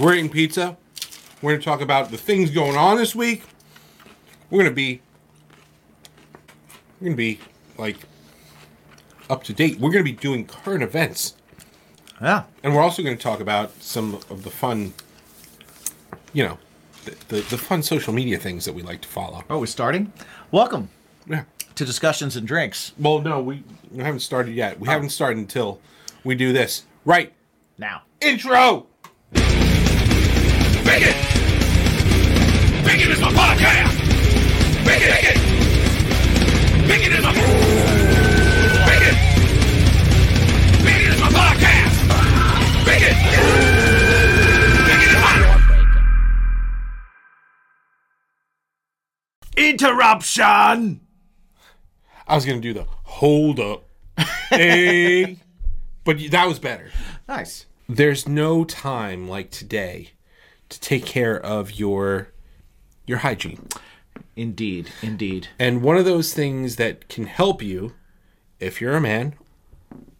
We're eating pizza. We're going to talk about the things going on this week. We're going to be we're going to be like up to date. We're going to be doing current events. Yeah. And we're also going to talk about some of the fun you know, the, the, the fun social media things that we like to follow. Oh, we're starting? Welcome Yeah. to Discussions and Drinks. Well, no, we, we haven't started yet. We oh. haven't started until we do this. Right. Now. Intro. Bigot! Bigot is my podcast! Bigot! Bigot! Bigot is my... Bigot! Bigot is my podcast! Bigot! Bigot is my... Interruption! I was going to do the hold up. hey. But that was better. Nice. There's no time like today to take care of your your hygiene. Indeed. Indeed. And one of those things that can help you if you're a man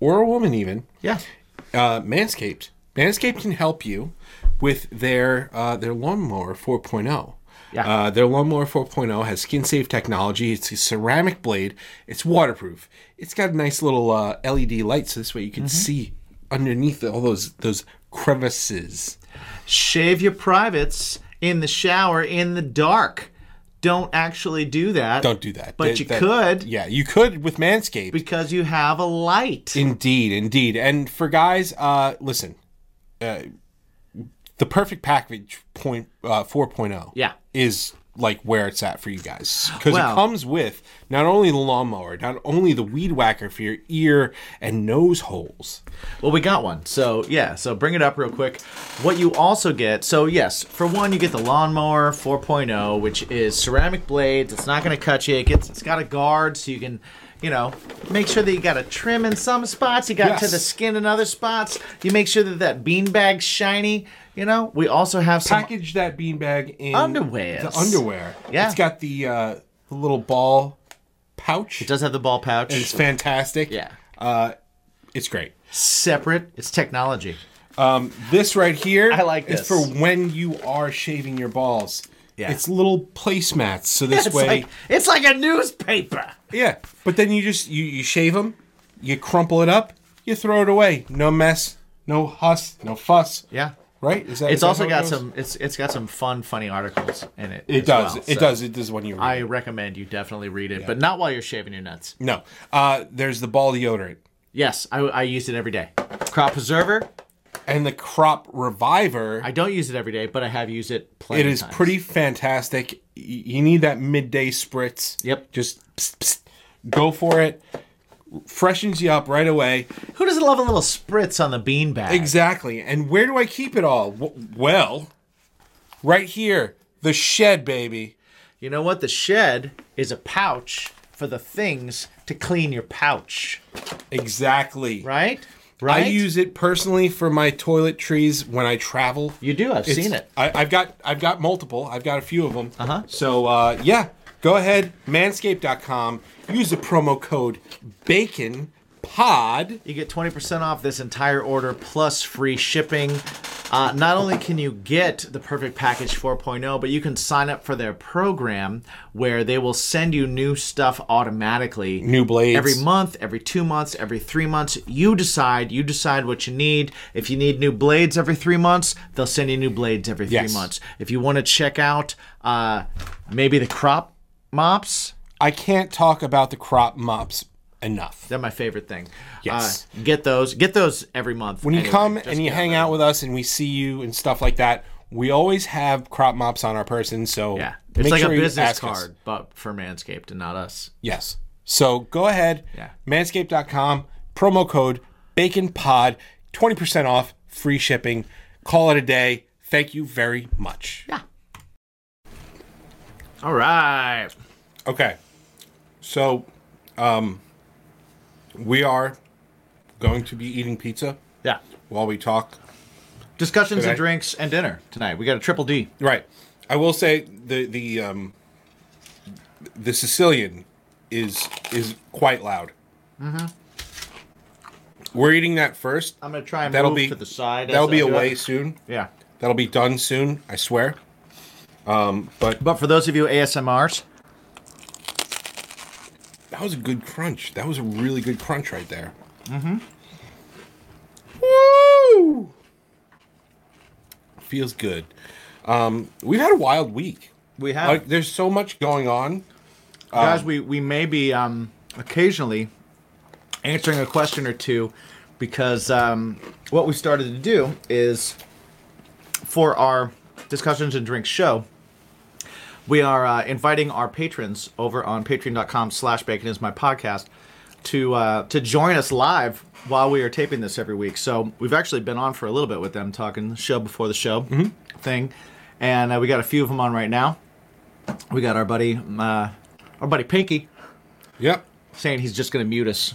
or a woman even, Yeah. uh, Manscaped. Manscaped can help you with their uh, their lawnmower 4.0. Yeah. Uh, their lawnmower 4.0 has skin safe technology. It's a ceramic blade. It's waterproof. It's got a nice little uh, LED light, so this way you can see underneath all those those crevices. Shave your privates in the shower in the dark. Don't actually do that. Don't do that. But That- you that- could Yeah, you could with Manscaped. because you have a light. Indeed, indeed. And for guys, uh, listen, uh, the perfect package point uh, 4.0 Yeah. is like where it's at for you guys because it comes with not only the lawnmower, not only the weed whacker for your ear and nose holes. Well, we got one. So, yeah, so bring it up real quick. What you also get, so yes, for one, you get the lawnmower 4.0, which is ceramic blades. It's not going to cut you. It gets, it's got a guard so you can, you know, make sure that you got a trim in some spots, you got to the skin in other spots. You make sure that that beanbag's shiny. You know, we also have some. Package that beanbag in underwear. The underwear. Yeah. It's got the, uh, the little ball pouch. It does have the ball pouch. And It's fantastic. Yeah. Uh, it's great. Separate. It's technology. Um, This right here I like this. is for when you are shaving your balls. Yeah. It's little placemats, so this It's way, like it's like a newspaper. yeah. But then you just you you shave them, you crumple it up, you throw it away. No mess, no huss, no fuss. Yeah. Right? Is that? It's is also it got goes? some. It's it's got some fun, funny articles in it. It does. well, it so does. It does when you read. I it. recommend you definitely read it, but not while you're shaving your nuts. No. Uh, there's the ball deodorant Yes, I, I use it every day. Crop preserver. And the crop reviver. I don't use it every day, but I have used it plenty. it is times. pretty fantastic. Y- You need that midday spritz. Yep. Just psst, psst, go for it. Freshens you up right away. Who doesn't love a little spritz on the beanbag? Exactly. And where do I keep it all? Well, right here, the shed, baby. You know what? The shed is a pouch for the things to clean your pouch. Exactly. Right. Right. I use it personally for my toiletries when I travel. You do. I've It's- seen it. I, I've got I've got multiple. I've got a few of them. Uh-huh. So uh, yeah, go ahead, manscaped.com. Use the promo code Bacon Pod. You get 20% off this entire order plus free shipping. Uh, not only can you get the Perfect Package 4.0, but you can sign up for their program where they will send you new stuff automatically. New blades. Every month, every two months, every three months. You decide. You decide what you need. If you need new blades every three months, they'll send you new blades every three Yes. months. If you want to check out uh, maybe the crop mops, I can't talk about the crop mops enough. they're my favorite thing. Yes. Uh, get those. Get those every month. When you Anyway, come and you hang them. out with us and we see you and stuff like that, we always have crop mops on our person. So Yeah, it's make like sure a you business ask us. card, but for Manscaped and not us. Yes. So go ahead, Yeah. manscaped.com, promo code BaconPod, 20% off, free shipping. Call it a day. Thank you very much. Yeah. All right. Okay. So, um, we are going to be eating pizza Yeah. while we talk. Discussions Today? and drinks and dinner tonight. We got a triple D. Right. I will say the the um the Sicilian is is quite loud. Mm-hmm. We're eating that first. I'm gonna try and That'll move be to the side. That'll be do away it. soon. Yeah. That'll be done soon, I swear. Um, but But for those of you ASMRs, that was a good crunch. That was a really good crunch right there. Mm-hmm. Woo! Feels good. Um, we've had a wild week. we have Like, there's so much going on. guys. We we may be um, occasionally answering a question or two because um, what we started to do is for our discussions and drinks show. We are uh, inviting our patrons over on patreon.com slash bacon is my podcast to uh, to join us live while we are taping this every week. So we've actually been on for a little bit with them talking the show before the show thing. And uh, we got a few of them on right now. We got our buddy, uh, our buddy Pinky, Yep. saying he's just going to mute us,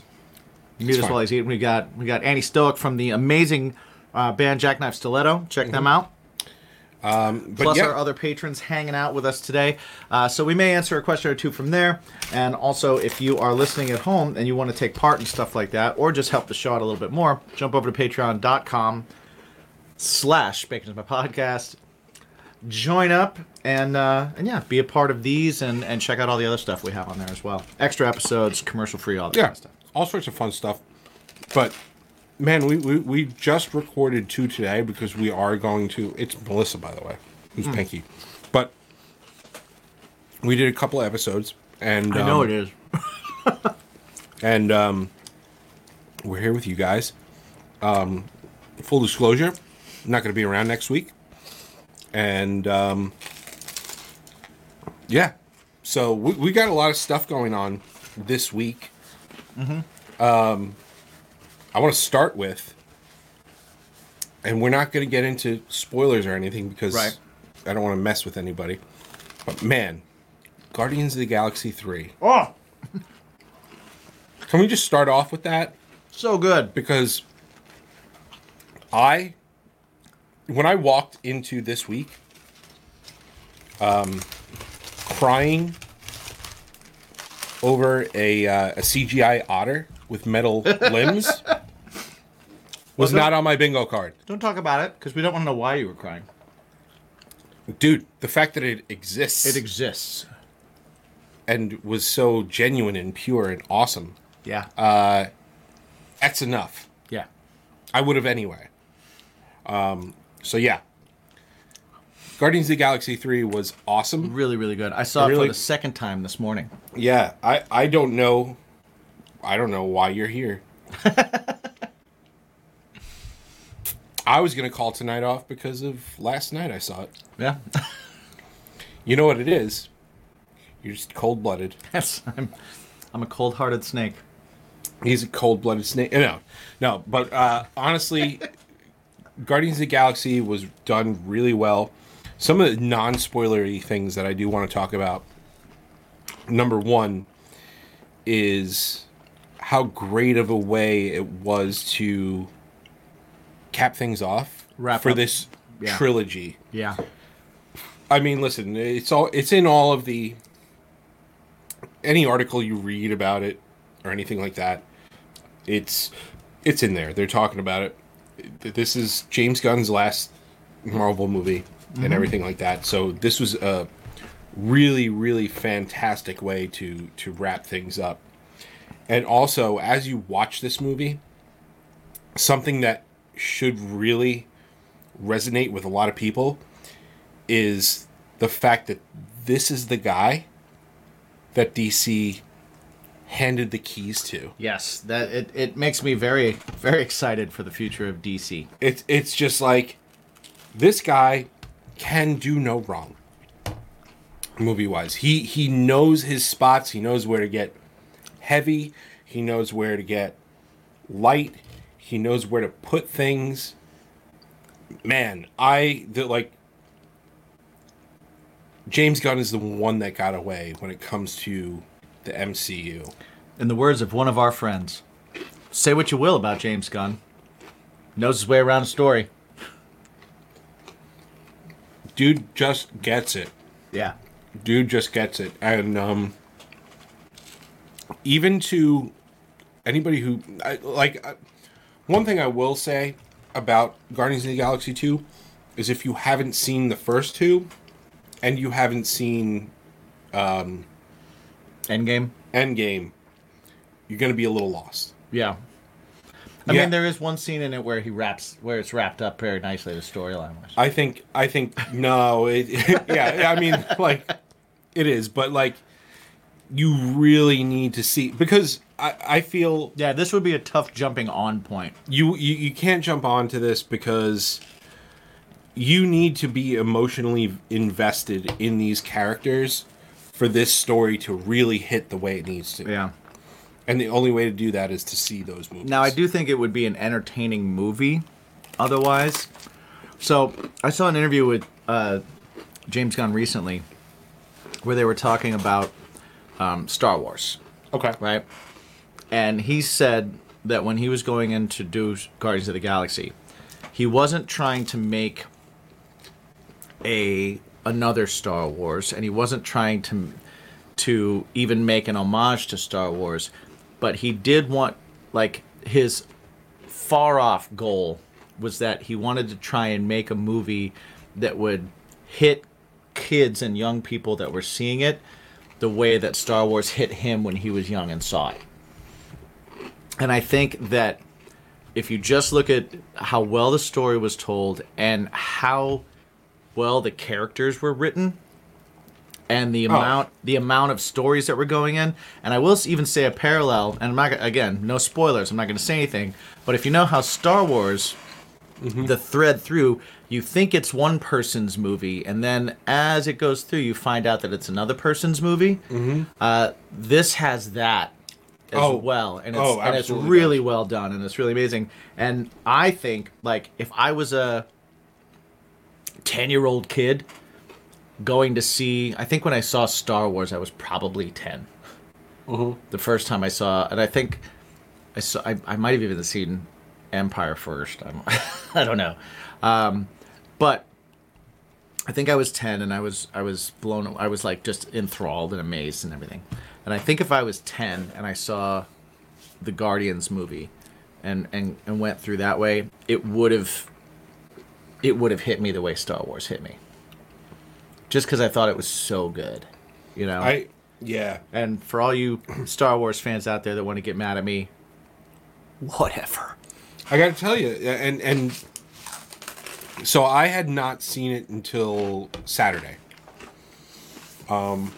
mute us while he's eating. We got we got Annie Stoic from the amazing uh, band Jackknife Stiletto. Check them out. But Plus yeah, our other patrons hanging out with us today. Uh, so we may answer a question or two from there. And also, if you are listening at home and you want to take part in stuff like that, or just help the show out a little bit more, jump over to patreon.com slash bacon is my podcast. Join up and uh, and yeah, be a part of these and, and check out all the other stuff we have on there as well. Extra episodes, commercial free, all that yeah, kind of stuff. all sorts of fun stuff. But man, we, we we just recorded two today because we are going to. It's Melissa, by the way, who's Pinky. But we did a couple of episodes, and I know um, it is. and um, we're here with you guys. Um, full disclosure, I'm not going to be around next week, and um, yeah, so we, we got a lot of stuff going on this week. Um, I want to start with, and we're not going to get into spoilers or anything because Right. I don't want to mess with anybody. But man, Guardians of the Galaxy three. Oh, Can we just start off with that? so good. Because I, when I walked into this week, um, crying over a, uh, a CGI otter with metal limbs was Well, not on my bingo card. Don't talk about it because we don't want to know why you were crying. Dude, the fact that it exists It exists. and was so genuine and pure and awesome, Yeah. Uh, that's enough. yeah. I would have anyway. Um, so yeah. Guardians of the Galaxy 3 was awesome. Really, really good. I saw it Really? for the second time this morning. Yeah, I, I don't know I don't know why you're here. I was gonna call tonight off because of last night I saw it. Yeah. You know what it is? You're just cold blooded. yes. I'm, I'm a cold hearted snake. He's a cold blooded snake. No, no, but uh, honestly, Guardians of the Galaxy was done really well. Some of the non spoilery things that I do want to talk about. Number one is how great of a way it was to cap things off Wrap for up. this Yeah. trilogy. Yeah. I mean, listen, it's all it's in all of the any article you read about it or anything like that. It's it's in there. They're talking about it. This is James Gunn's last Marvel movie and mm-hmm. everything like that. So this was a really really fantastic way to to wrap things up. And also, as you watch this movie, something that should really resonate with a lot of people is the fact that this is the guy that DC handed the keys to. Yes. That it, it makes me very, very excited for the future of DC. It's it's just like this guy can do no wrong. Movie wise, he he knows his spots. He knows where to get heavy. He knows where to get light. He knows where to put things. Man, I the like. James Gunn is the one that got away when it comes to the MCU. In the words of one of our friends, say what you will about James Gunn. Knows his way around a story. Dude just gets it. Yeah. dude just gets it and um even to anybody who I, like one thing i will say about guardians of the galaxy 2 is if you haven't seen the first two, and you haven't seen um, Endgame. Endgame, you're gonna be a little lost. Yeah. I Yeah. mean, there is one scene in it where he wraps, where it's wrapped up very nicely, the storyline was. I think I think no, it, yeah, I mean like it is, but like you really need to see because I I feel Yeah, this would be a tough jumping on point. you you, you can't jump onto this because you need to be emotionally invested in these characters for this story to really hit the way it needs to. Yeah. And the only way to do that is to see those movies. Now, I do think it would be an entertaining movie otherwise. So, I saw an interview with uh, James Gunn recently where they were talking about um, Star Wars, Okay. right? And he said that when he was going in to do Guardians of the Galaxy, he wasn't trying to make a another Star Wars, and he wasn't trying to to even make an homage to Star Wars, but he did want like his far off goal was that he wanted to try and make a movie that would hit kids and young people that were seeing it the way that Star Wars hit him when he was young and saw it. And I think that if you just look at how well the story was told and how well the characters were written and the amount the amount of stories that were going in and I will even say a parallel and I'm not again no spoilers I'm not going to say anything but if you know how Star Wars the thread through you think it's one person's movie and then as it goes through you find out that it's another person's movie. Uh, this has that as Oh. well and it's, Oh, and it's really well done and it's really amazing. And i think like if i was a 10 year old kid going to see i think when i saw star wars i was probably 10 the first time i saw and i think i saw i, I might have even seen empire first I'm, i don't know. Um, but I think I was 10 and I was I was blown I was like just enthralled and amazed and everything. And I think if I was 10 and I saw the Guardians movie and and and went through that way, it would have it would have hit me the way Star Wars hit me. Just cuz I thought it was so good. You know. I yeah. and for all you Star Wars fans out there that want to get mad at me, whatever. I got to tell you, and and so I had not seen it until Saturday. Um,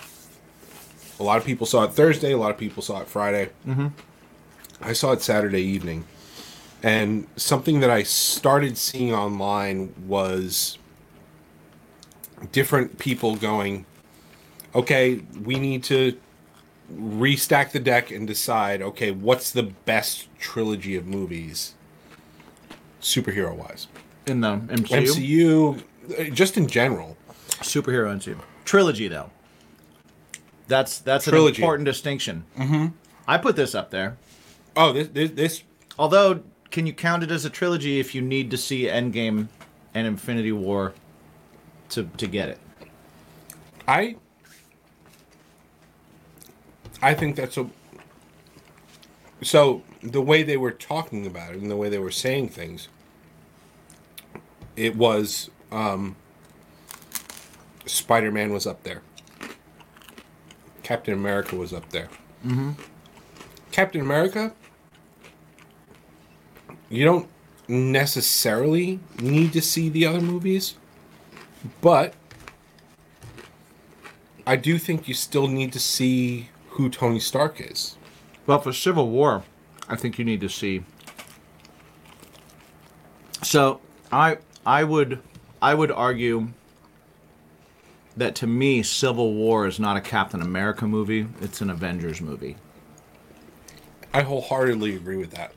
a lot of people saw it Thursday. A lot of people saw it Friday. Mm-hmm. I saw it Saturday evening, and something that I started seeing online was different people going, "Okay, we need to restack the deck and decide, okay, what's the best trilogy of movies, superhero wise? In the MCU, MCU, uh, just in general. superhero MCU trilogy though. That's that's Trilogy. an important distinction. Mm-hmm. I put this up there. Oh, this, this, this Although, can you count it as a trilogy if you need to see Endgame and Infinity War to to get it? I, I think that's a. So the way they were talking about it and the way they were saying things, it was um, Spider-Man was up there. Captain America was up there. Mm-hmm. Captain America. You don't necessarily need to see the other movies, but I do think you still need to see who Tony Stark is. Well, for Civil War, I think you need to see. So I I would I would argue that to me, Civil War is not a Captain America movie; it's an Avengers movie. I wholeheartedly agree with that.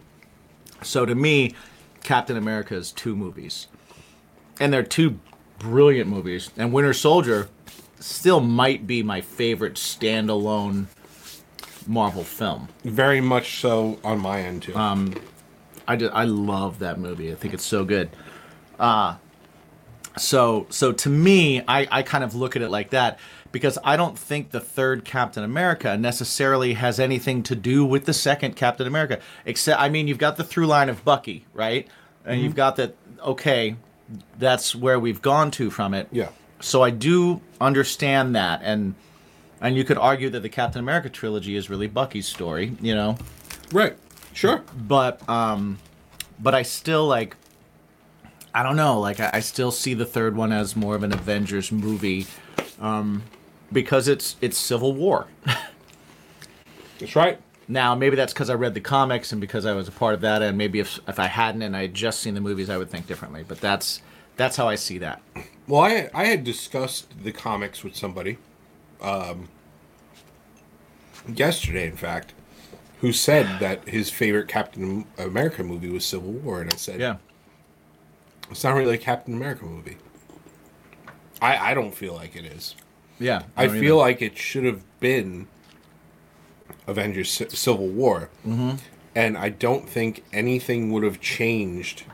So to me, Captain America is two movies, and they're two brilliant movies. And Winter Soldier still might be my favorite standalone Marvel film. Very much so on my end too. I just, I love that movie. I think it's so good. Uh so so to me, I, I kind of look at it like that because I don't think the third Captain America necessarily has anything to do with the second Captain America. Except I mean you've got the through line of Bucky, right? And you've got that okay, that's where we've gone to from it. Yeah. So I do understand that, and and you could argue that the Captain America trilogy is really Bucky's story, you know. Right. Sure. But um, but I still like. I don't know. Like I, I still see the third one as more of an Avengers movie, um, because it's it's Civil War. That's right. Now, maybe that's because I read the comics and because I was a part of that, and maybe if if I hadn't and I had just seen the movies, I would think differently. But that's that's how I see that. Well, I I had discussed the comics with somebody, um, yesterday, in fact, who said that his favorite Captain America movie was Civil War, and I said, Yeah. It's not really a Captain America movie. I I don't feel like it is. Yeah. I, don't feel either. like it should have been Avengers Civil War. Mm-hmm. And I don't think anything would have changed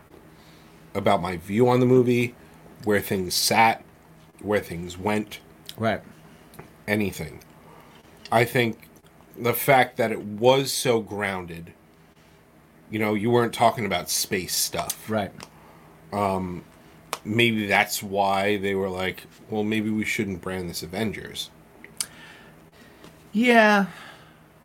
about my view on the movie, where things sat, where things went, right. anything. I think the fact that it was so grounded, you know, you weren't talking about space stuff. Right. Maybe that's why they were like, well, maybe we shouldn't brand this Avengers. Yeah.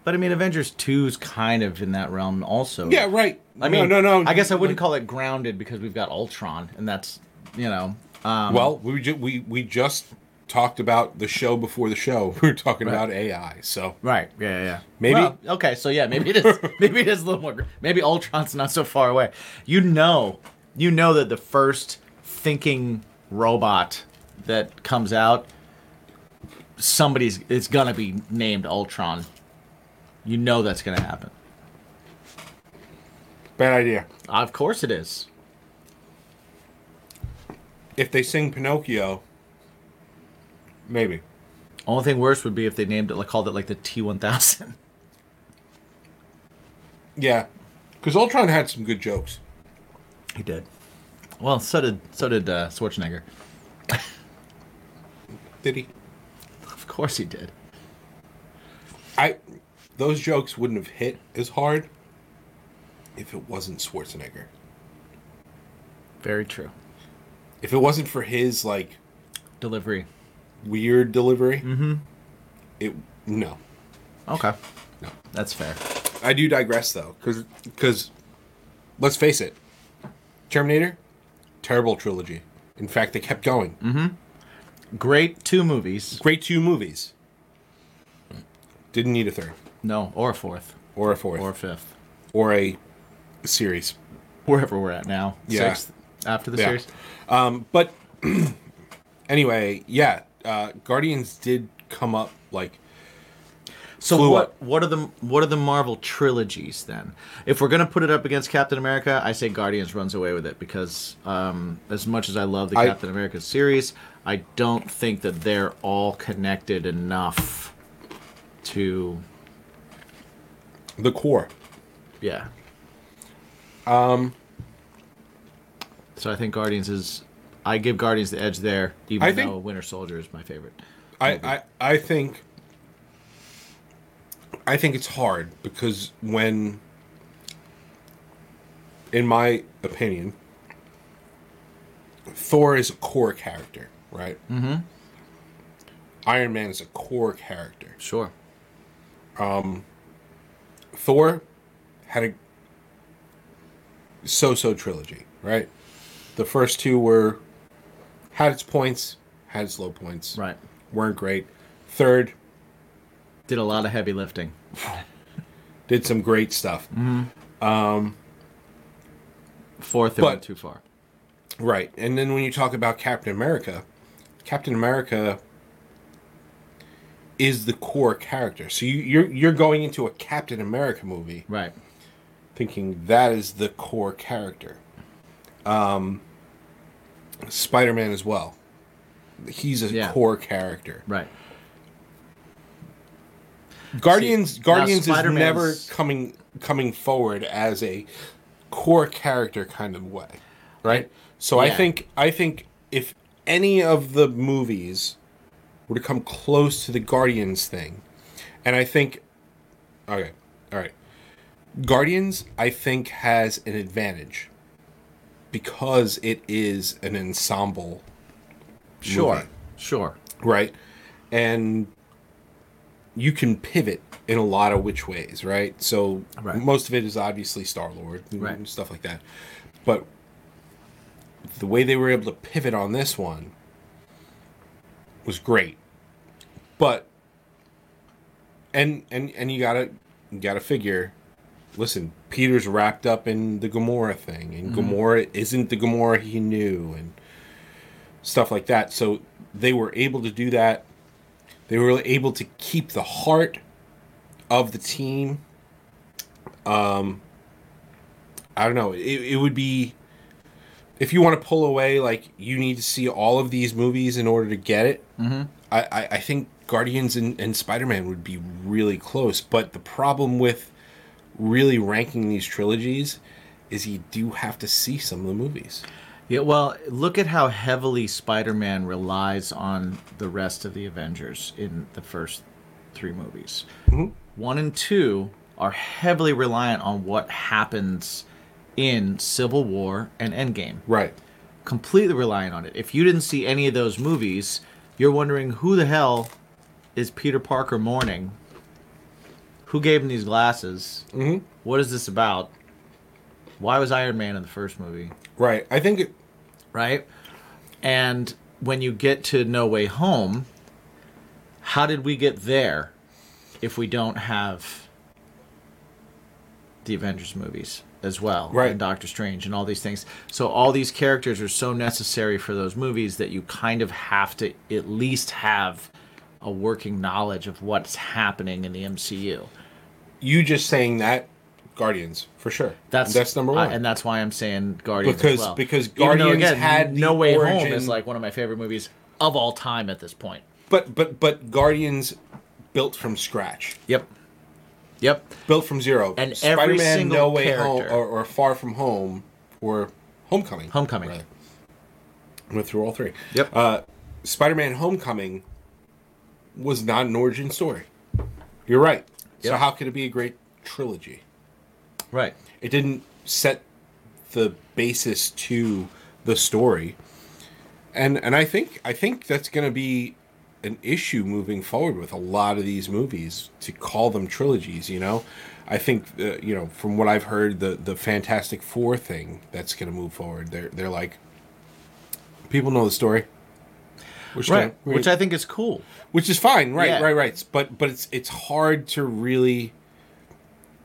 But I mean, Avengers 2 is kind of in that realm also. Yeah, right. I mean, no, no, no. I guess I wouldn't call it grounded because we've got Ultron, and that's, you know. Um, Well, we ju- we we just talked about the show before the show. We were talking Right. about AI. So Right. Yeah. Yeah. yeah. Maybe- Well, okay. So yeah, maybe it is. maybe it is a little more. Maybe Ultron's not so far away. You know, you know that the first thinking robot that comes out, somebody's it's gonna be named Ultron. You know that's gonna happen. bad idea. Of course it is. If they sing Pinocchio, maybe. Only thing worse would be if they named it like called it like the T one thousand. Yeah, because Ultron had some good jokes. He did. Well, so did so did uh, Schwarzenegger. Did he? Of course he did. I those jokes wouldn't have hit as hard if it wasn't Schwarzenegger. Very true. If it wasn't for his like Delivery. weird delivery, mm-hmm. it no. Okay. No. That's fair. I do digress though, because let's face it, Terminator, terrible trilogy. In fact, they kept going. Mm-hmm. Great two movies. Great two movies. Didn't need a third No, or a fourth. or a fourth Or or, a fifth. a series. Wherever we're at now. Yeah. Sixth after the Yeah. series. Um, but anyway, yeah, uh, Guardians did come up like So Flew what up. what are the what are the Marvel trilogies then? If we're gonna put it up against Captain America, I say Guardians runs away with it because um, as much as I love the I- Captain America series, I don't think that they're all connected enough to the core. yeah. Um. So I think Guardians is. I give Guardians the edge there, even I though think- Winter Soldier is my favorite. I, I I think I think it's hard because when in my opinion Thor is a core character, right? Mm-hmm. Iron Man is a core character. Sure. Thor had a so-so trilogy, right? The first two were had its points, had its low points, Right. weren't great. Third Did a lot of heavy lifting. did some great stuff. um Fourth, But- went too far. Right. And then when you talk about Captain America, Captain America is the core character. So you, you're you're going into a Captain America movie Right. thinking that is the core character. Um Spider-Man as well. He's a Yeah. core character. Right. Guardians now Guardians is never coming coming forward as a core character kind of way, right? So I think I think if any of the movies were to come close to the Guardians thing, and I think, okay, all right, Guardians I think has an advantage because it is an ensemble, Sure. movie. Sure. right? And you can pivot in a lot of which ways, right? So Right. most of it is obviously Star Lord and Right. stuff like that. But the way they were able to pivot on this one was great. But and and and you gotta you gotta figure listen, Peter's wrapped up in the Gamora thing, and mm-hmm. Gamora isn't the Gamora he knew, and stuff like that. So they were able to do that. They were able to keep the heart of the team. Um, I don't know. It, it would be if you want to pull away, like you need to see all of these movies in order to get it. Mm-hmm. I, I, I think Guardians and, and Spider Man would be really close. But the problem with really ranking these trilogies is you do have to see some of the movies. Yeah, well, look at how heavily Spider-Man relies on the rest of the Avengers in the first three movies. One and two are heavily reliant on what happens in Civil War and Endgame. Right. Completely reliant on it. If you didn't see any of those movies, you're wondering who the hell is Peter Parker mourning? Who gave him these glasses? Mm-hmm. What is this about? Why was Iron Man in the first movie? Right. I think it, right? And when you get to No Way Home, how did we get there if we don't have the Avengers movies as well? Right. And Doctor Strange and all these things. So all these characters are so necessary for those movies that you kind of have to at least have a working knowledge of what's happening in the MCU. you just saying that Guardians for sure. That's that's number one. and that's why I'm saying Guardians as Because- well. because Even though, Guardians had No Way Home is like one of my favorite movies of all time at this point. but but but Guardians built from scratch, Yep. Yep. built from zero. And every Spider-Man, No Way Home, or, or Far From Home, or Homecoming. Homecoming. I went through all three. Yep. Uh, Spider-Man: Homecoming was not an origin story. You're right. So how could it be a great trilogy? Right. it didn't set the basis to the story and and i think i think that's going to be an issue moving forward with a lot of these movies to call them trilogies you know i think uh, you know from what i've heard the the fantastic four thing that's going to move forward they're they're like people know the story which Right. Which I think is cool. which is fine right Yeah. right right but but it's it's hard to really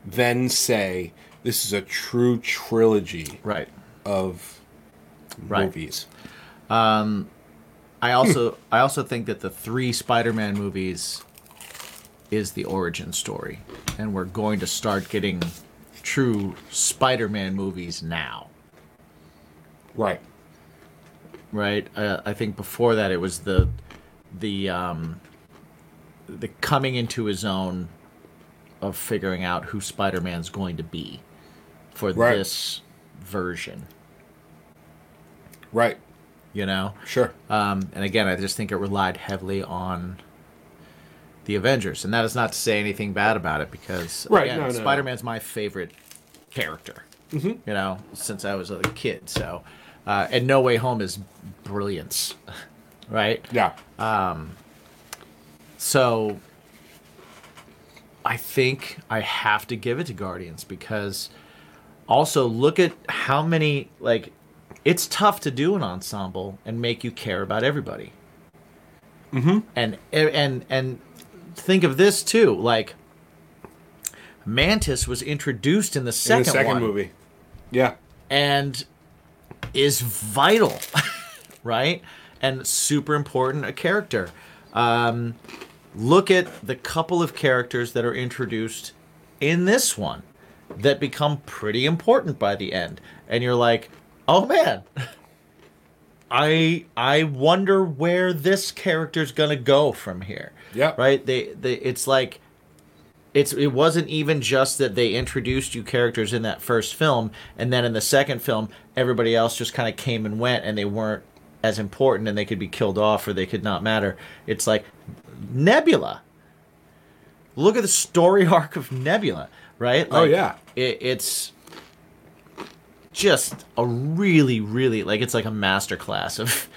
then say this is a true trilogy Right. of Right. movies I also I also think that the three Spider-Man movies is the origin story, and we're going to start getting true Spider-Man movies now. right right? Uh, I think before that it was the the um, the coming into his own of figuring out who Spider-Man's going to be for Right. this version, right you know. sure Um, and again, I just think it relied heavily on the Avengers, and that is not to say anything bad about it because Right, no, no, no. Spider-Man's my favorite character. Mm-hmm. You know, since I was a kid. So, uh, and No Way Home is brilliance, right? yeah Um, So I think I have to give it to Guardians because also look at how many like it's tough to do an ensemble and make you care about everybody. Mm-hmm. And and and think of this too, like Mantis was introduced in the in second, the second one movie yeah and is vital, right? And super important a character. Um, look at the couple of characters that are introduced in this one that become pretty important by the end, and you're like, oh man. I I wonder where this character's gonna go from here. Yeah. Right? They they it's like it's it wasn't even just that they introduced you characters in that first film and then in the second film everybody else just kind of came and went and they weren't as important and they could be killed off or they could not matter it's like nebula look at the story arc of nebula right Oh, yeah. it, it's just a really, really like it's like a masterclass of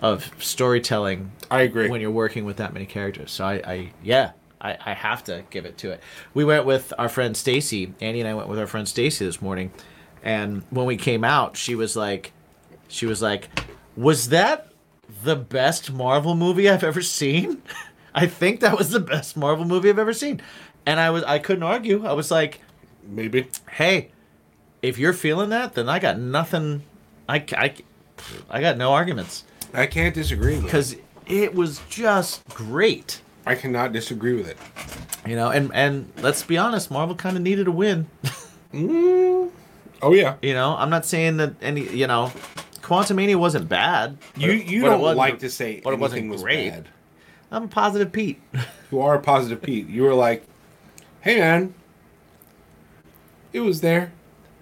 of storytelling. I agree. when you're working with that many characters. So I, I yeah, I, I have to give it to it. We went with our friend Stacy. Andy and I went with our friend Stacy this morning, and when we came out, she was like, she was like, was that the best Marvel movie I've ever seen? I think that was the best Marvel movie I've ever seen. And I was I couldn't argue. I was like, Maybe. hey, if you're feeling that, then I got nothing. I, I, I got no arguments I can't disagree with because it was just great. I cannot disagree with it. You know, and and let's be honest, Marvel kind of needed a win. Mm, oh yeah. You know, I'm not saying that any. You know, Quantumania wasn't bad. You you don't like to say but it wasn't was great. bad. I'm a positive Pete. You are a positive Pete. You were like, "Hey man, it was there,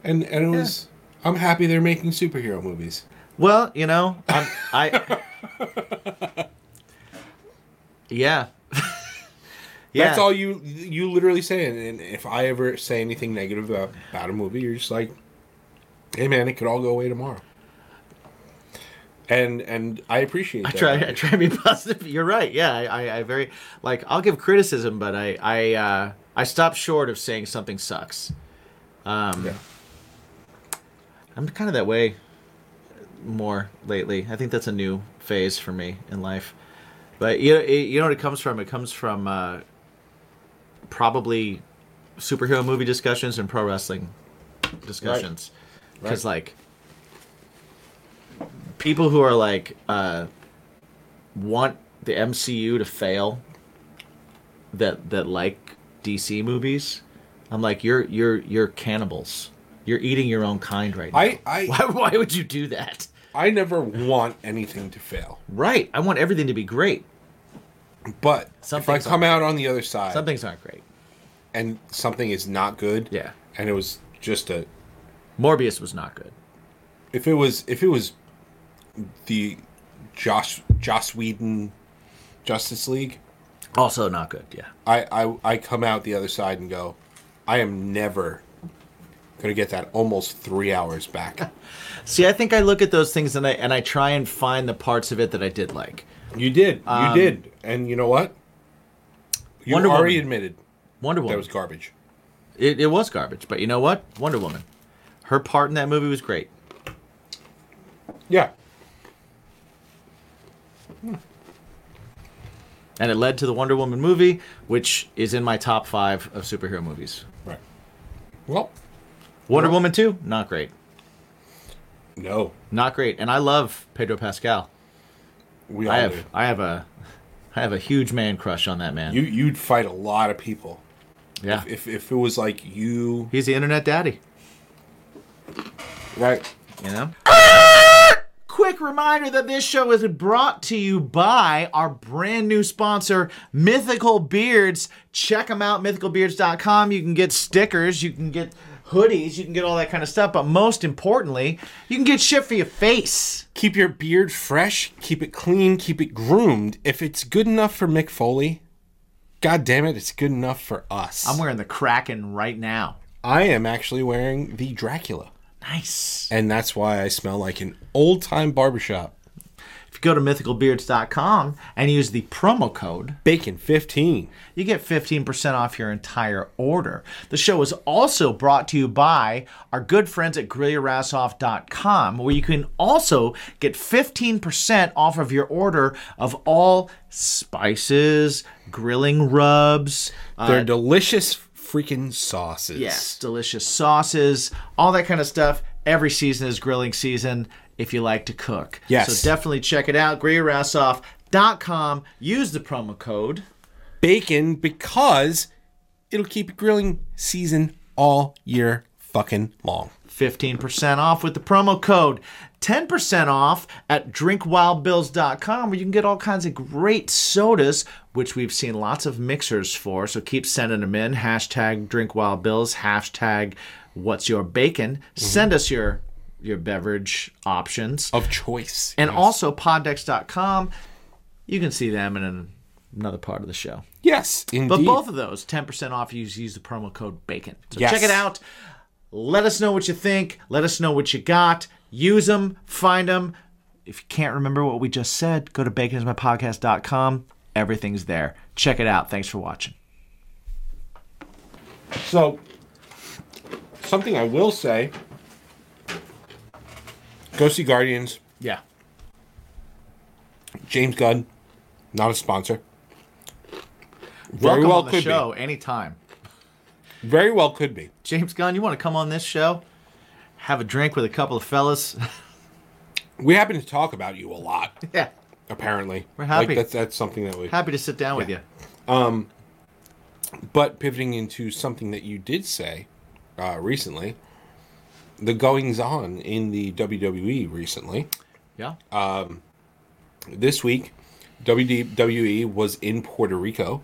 and and it was. I'm happy they're making superhero movies. Well, you know, I'm, I. yeah. yeah. That's all you you literally say. And, and if I ever say anything negative about, about a movie, you're just like, "Hey man, it could all go away tomorrow." And and I appreciate. I that. try. I try to be positive. You're right. Yeah, I, I, very like. I'll give criticism, but I, I, uh, I stop short of saying something sucks. Um, Yeah. I'm kind of that way more lately. I think that's a new phase for me in life. But you know, it, you know what it comes from? It comes from uh, probably superhero movie discussions and pro wrestling discussions. Because Right. like people who are like uh, want the MCU to fail that that like DC movies, I'm like you're you're you're cannibals. You're eating your own kind right now. I I why, why would you do that? I never want anything to fail, Right. I want everything to be great. but Some if I come out on the other side Some things aren't great. and something is not good, Yeah. and it was just a Morbius was not good. if it was if it was the Josh Joss Whedon Justice League, Also not good. Yeah. I, I I come out the other side and go, I am never gonna get that almost three hours back. See, I think I look at those things and I and I try and find the parts of it that I did like. you did, you Um, did, and you know what? You Wonder already Woman. admitted Wonder Woman. that was garbage. it, it was garbage, but you know what? Wonder Woman. Her part in that movie was great. Yeah, And it led to the Wonder Woman movie, which is in my top five of superhero movies. right. Well, Wonder Woman 2, not great. no, Not great. And I love Pedro Pascal. we all I do. have I have a I have a huge man crush on that man. You you'd fight a lot of people yeah. if if it was like you, He's the internet daddy. right? you know? Ah! Quick reminder that this show is brought to you by our brand new sponsor, Mythical Beards. Check them out, mythicalbeards.com. You can get stickers, you can get hoodies, you can get all that kind of stuff, but most importantly, you can get shit for your face. Keep your beard fresh, keep it clean, keep it groomed. If it's good enough for Mick Foley, god damn it, it's good enough for us. I'm wearing the Kraken right now. I am actually wearing the Dracula. Nice. And that's why I smell like an old time barbershop. If you go to mythicalbeards.com and use the promo code Bacon 15. you get 15% off your entire order. The show is also brought to you by our good friends at GrillYourAssOff.com, where you can also get 15% off of your order of all spices, grilling rubs, uh, They're delicious freaking sauces. yes, delicious sauces, all that kind of stuff. Every season is grilling season if you like to cook. Yes. So definitely check it out. GrillYourAssOff.com. Use the promo code. Bacon because it'll keep grilling season all year fucking long. 15% off with the promo code 10% off at drinkwildbills.com where you can get all kinds of great sodas which we've seen lots of mixers for. So keep sending them in. Hashtag drinkwildbills hashtag what's your bacon. Mm-hmm. Send us your your beverage options. Of choice. and also poddecks.com you can see them in an, another part of the show. Yes, indeed. but both of those 10% off you use the promo code bacon. So Yes. check it out Let us know what you think. Let us know what you got. Use them, find them. If you can't remember what we just said, go to baconismypodcast.com. Everything's there. Check it out. Thanks for watching. So, something I will say go see Guardians. Yeah. James Gunn, not a sponsor. Very Welcome well on the could show anytime. Very well could be. James Gunn, you want to come on this show? Have a drink with a couple of fellas? We happen to talk about you a lot, yeah. apparently. We're happy. Like that's that's something that we. Happy to sit down with you. Um But pivoting into something that you did say uh, recently, the goings on in the WWE recently. Yeah. Um, This week, WWE was in Puerto Rico,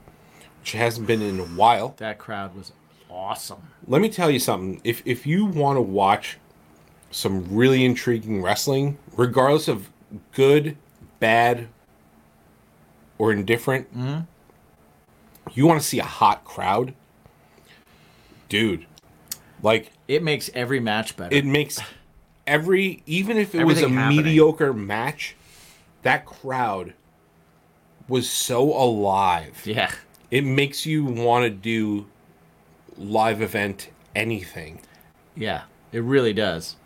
which hasn't been in a while. that crowd was awesome. Let me tell you something. If if you want to watch some really intriguing wrestling, regardless of good, bad, or indifferent, mm-hmm. you want to see a hot crowd, dude. Like It makes every match better. it makes every even if it was a happening. mediocre match, that crowd was so alive. yeah. It makes you want to do live event anything. Yeah. It really does.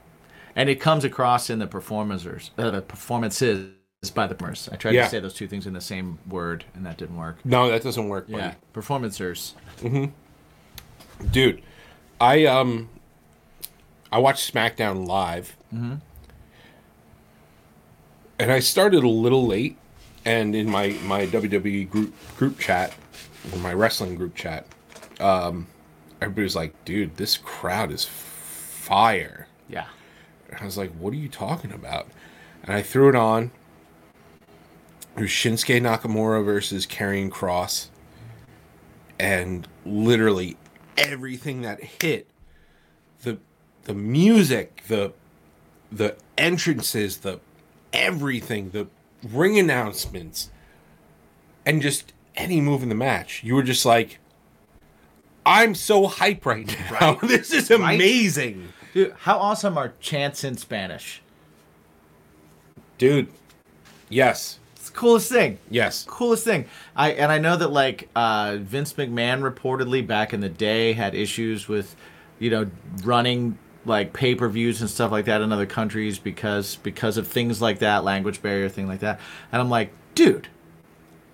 And it comes across in the performers, uh, the performances by the performers. I tried Yeah. to say those two things in the same word, and that didn't work. No, that doesn't work, buddy. Yeah. Performancers. dude i um i watched smackdown live and i started a little late and in my my wwe group group chat or my wrestling group chat um everybody was like dude this crowd is fire. Yeah. and i was like what are you talking about? And i threw it on. It was shinsuke nakamura versus Karrion Kross and literally everything that hit the the music the the entrances the everything the ring announcements and just any move in the match you were just like i'm so hype right now this is amazing Dude, how awesome are chants in Spanish? dude yes It's the coolest thing. yes coolest thing. I and I know that like uh, Vince McMahon reportedly back in the day had issues with, you know, running like pay per views and stuff like that in other countries because because of things like that, language barrier, thing like that. And I'm like, dude,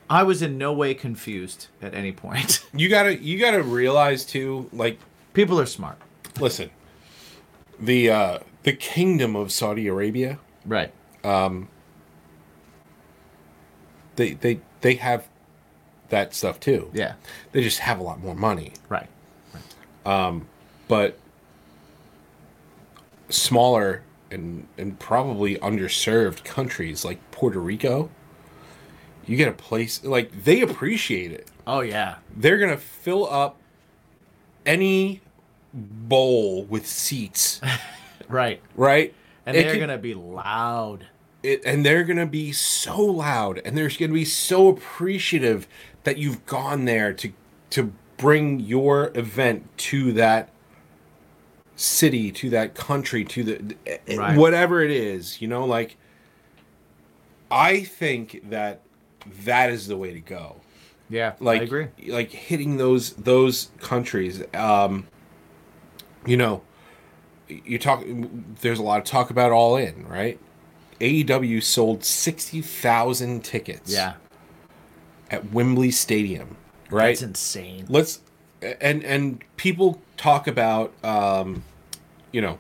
I was in no way confused at any point. you gotta you gotta realize too like People are smart, listen the uh the kingdom of saudi arabia right? they they they have that stuff too Yeah, they just have a lot more money right. but smaller and and probably underserved countries like puerto rico you get a place like they appreciate it Oh yeah, they're gonna fill up any bowl with seats right. right And It they're could- gonna be loud. it, and they're going to be so loud and they're going to be so appreciative that you've gone there to to bring your event to that city to that country to the eh, eh, Right. whatever it is you know like i think that that is the way to go Yeah, like I agree. like hitting those those countries um you know you talk there's a lot of talk about all in right AEW sold 60,000 tickets Yeah, at Wembley Stadium right that's insane. let's and and people talk about um you know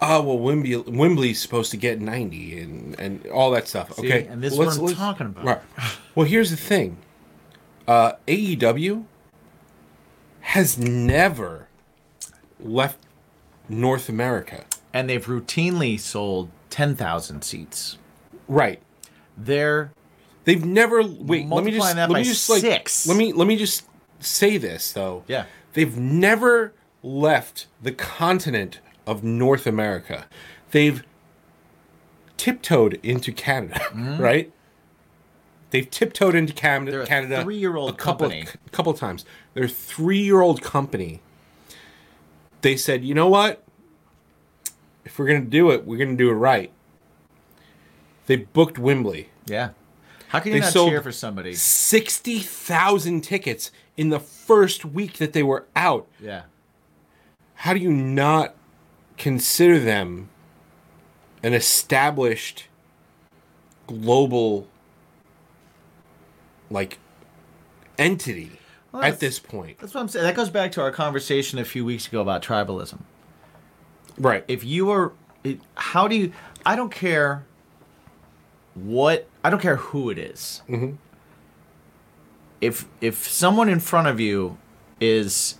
oh well Wembley Wembley's supposed to get 90 and and all that stuff See? okay And this is what I'm talking about. right well here's the thing uh AEW has never left North America And they've routinely sold ten thousand seats. right They're They've never wait. Let me just let me just like six. let me let me just say this though. Yeah. They've never left the continent of North America. They've tiptoed into Canada, mm. right? They've tiptoed into Canada. They're a Canada three-year-old a couple company. a couple times. They're a three-year-old company, they said, you know what? If we're gonna do it, we're gonna do it right. They booked Wembley. Yeah. How can you They not sold cheer for somebody? Sixty thousand tickets in the first week that they were out. Yeah. How do you not consider them an established global like entity Well, at this point? That's what I'm saying. That goes back to our conversation a few weeks ago about tribalism. Right. if you are how do you i don't care what i don't care who it is. if if someone in front of you is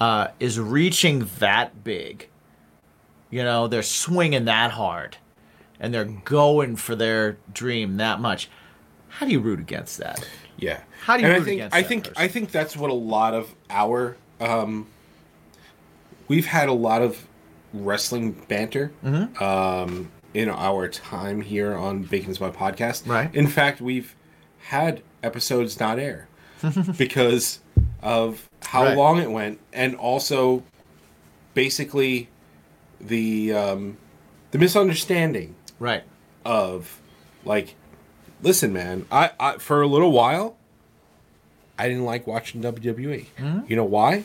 uh is reaching that big you know they're swinging that hard and they're going for their dream that much how do you root against that Yeah. How do you and I root think against I that think person? I think that's what a lot of our um we've had a lot of wrestling banter Mm-hmm. um in our time here on Bacon's My podcast. Right. In fact, we've had episodes not air because of how Right. long it went and also basically the um the misunderstanding right. of like listen man I, I for a little while i didn't like watching wwe you know why?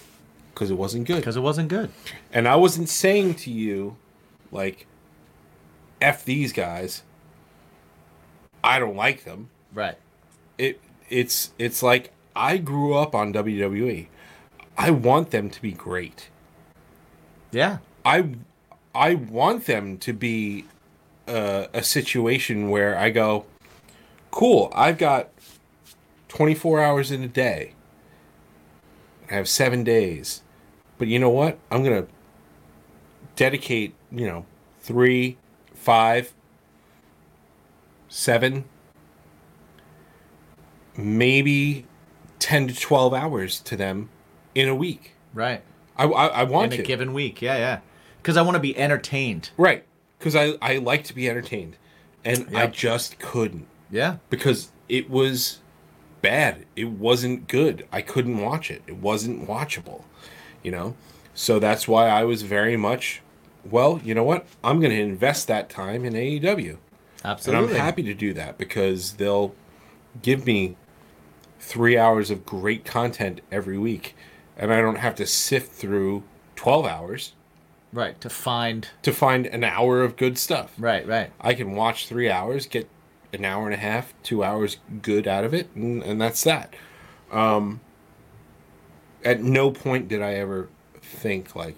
Because it wasn't good. Because it wasn't good. And i wasn't saying to you like f these guys. I don't like them. Right. It it's it's like i grew up on wwe i want them to be great. Yeah. I I want them to be uh, a situation where I go, cool. I've got 24 hours in a day. I have seven days, but you know what? I'm gonna dedicate you know three, five, seven, maybe 10 to 12 hours to them in a week. right I I, I want in to a given week yeah yeah because i want to be entertained Right. Because I, I like to be entertained. And I just couldn't. yeah Because it was bad. It wasn't good. I couldn't watch it. It wasn't watchable. You know? So that's why I was very much, well, you know what? I'm going to invest that time in AEW. absolutely And I'm happy to do that because they'll give me three hours of great content every week. And I don't have to sift through 12 hours right to find to find an hour of good stuff. right right I can watch three hours, get an hour and a half, two hours good out of it, and, and that's that. Um, at no point did I ever think like,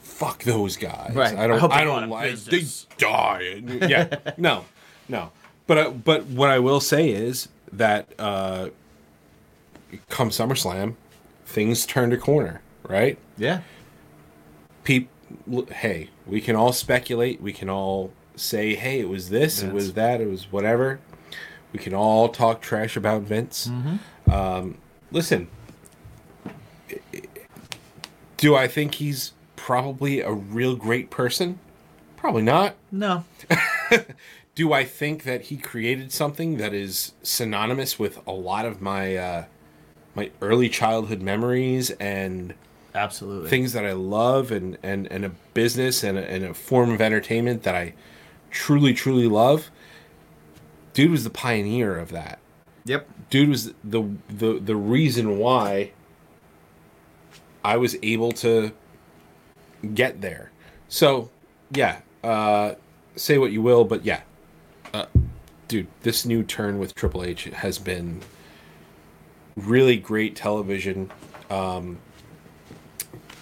"Fuck those guys." Right. I I don't. hope I, don't like. They die. yeah. No. No. But I, but what I will say is that uh, come SummerSlam, things turned a corner. Right yeah peop hey we can all speculate. We can all say hey it was this it was that it was whatever. We can all talk trash about vince. Um, listen do i think he's probably a real great person? Probably not. No. Do i think that he created something that is synonymous with a lot of my uh, my early childhood memories and absolutely things that I love and and, and a business and a, and a form of entertainment that I truly truly love. Dude was the pioneer of that. yep Dude was the the the reason why I was able to get there. So yeah, uh, say what you will, but yeah, uh, dude, this new turn with Triple H has been really great television. Um,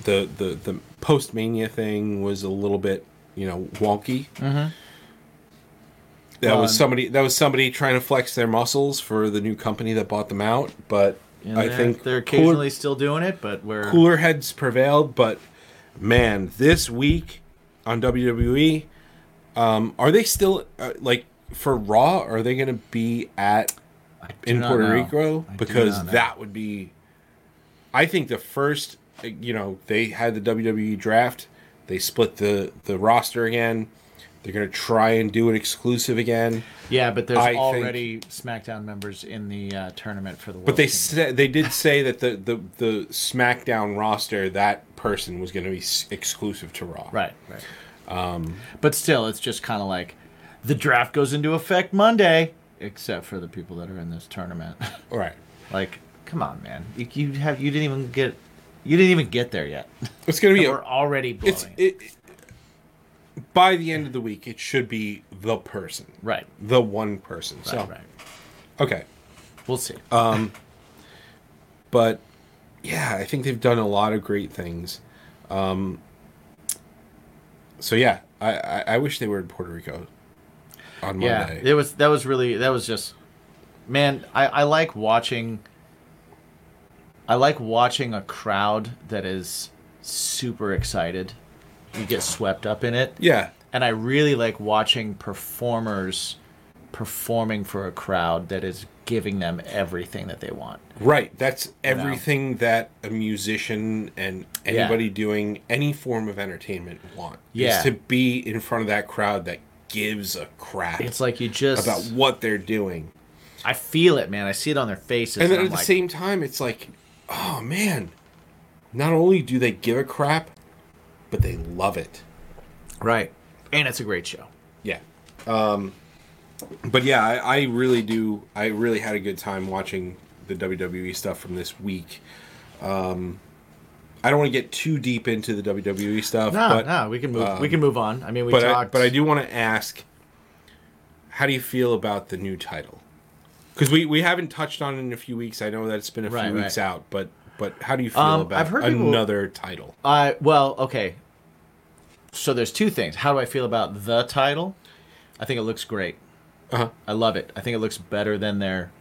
the the the post mania thing was a little bit you know wonky. Mm-hmm. That was somebody that was somebody trying to flex their muscles for the new company that bought them out, but I think they're cooler- occasionally still doing it but we're cooler heads prevailed. But man, this week on WWE, um, are they still uh, like for Raw? Are they going to be at in Puerto know. Rico I because that would be. I think the first, uh, you know, they had the WWE draft. They split the the roster again. They're gonna try and do an exclusive again. Yeah, but there's I think- already SmackDown members in the uh, tournament for the. World But they said they did say that the, the the SmackDown roster that person was going to be s- exclusive to Raw. right, right. Um, but still, it's just kind of like the draft goes into effect Monday, except for the people that are in this tournament. Right. like, come on, man, you, you have you didn't even get you didn't even get there yet. It's going to be. We're A, already blowing. it's it. By the end of the week, it should be the person, right, the one person. right, so right. okay, We'll see. Um, but yeah, I think they've done a lot of great things. Um, so yeah, I, I I wish they were in Puerto Rico on Monday. yeah, Monday. it was that was really that was just man. I I like watching. I like watching a crowd that is super excited. You get swept up in it. yeah, and I really like watching performers performing for a crowd that is giving them everything that they want. Right. That's everything that a musician and anybody doing any form of entertainment want. Yeah. Is to be in front of that crowd that gives a crap It's like you just about what they're doing. I feel it, man. I see it on their faces. And then I'm at the same time, it's like, oh man, not only do they give a crap, but they love it. right, and it's a great show. Yeah. Um, but yeah, I, I really do. I really had a good time watching the WWE stuff from this week. Um, I don't want to get too deep into the WWE stuff, No, but no, we can move. we can move on. I mean, we but I, talked. but I do want to ask, how do you feel about the new title? Because we, we haven't touched on it in a few weeks. I know that it's been a Right, few weeks right. out, but but how do you feel Um, about I've heard people- another title? I well, okay. So there's two things. How do I feel about the title? I think it looks great. Uh-huh. I love it. I think it looks better than their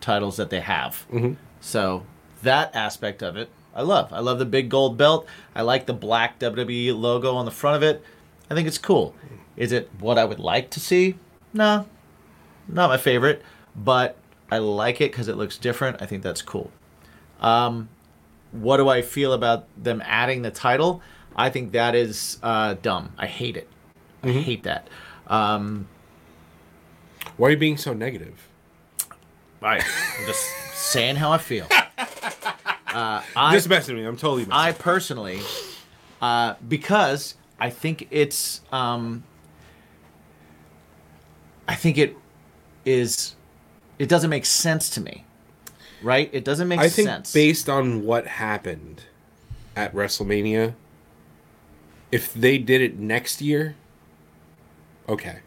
titles that they have. Mm-hmm. So that aspect of it, I love. I love the big gold belt. I like the black WWE logo on the front of it. I think it's cool. Is it what I would like to see? No, not my favorite, but I like it because it looks different. I think that's cool what do I feel about them adding the title? I think that is uh, dumb. I hate it. I hate that. Um, Why are you being so negative? I, I'm just saying how I feel. Uh, I, Just messing with me. I'm totally messing. I personally, uh, because I think it's, um, I think it is, it doesn't make sense to me, right? It doesn't make I think sense. based on what happened at WrestleMania, if they did it next year, okay.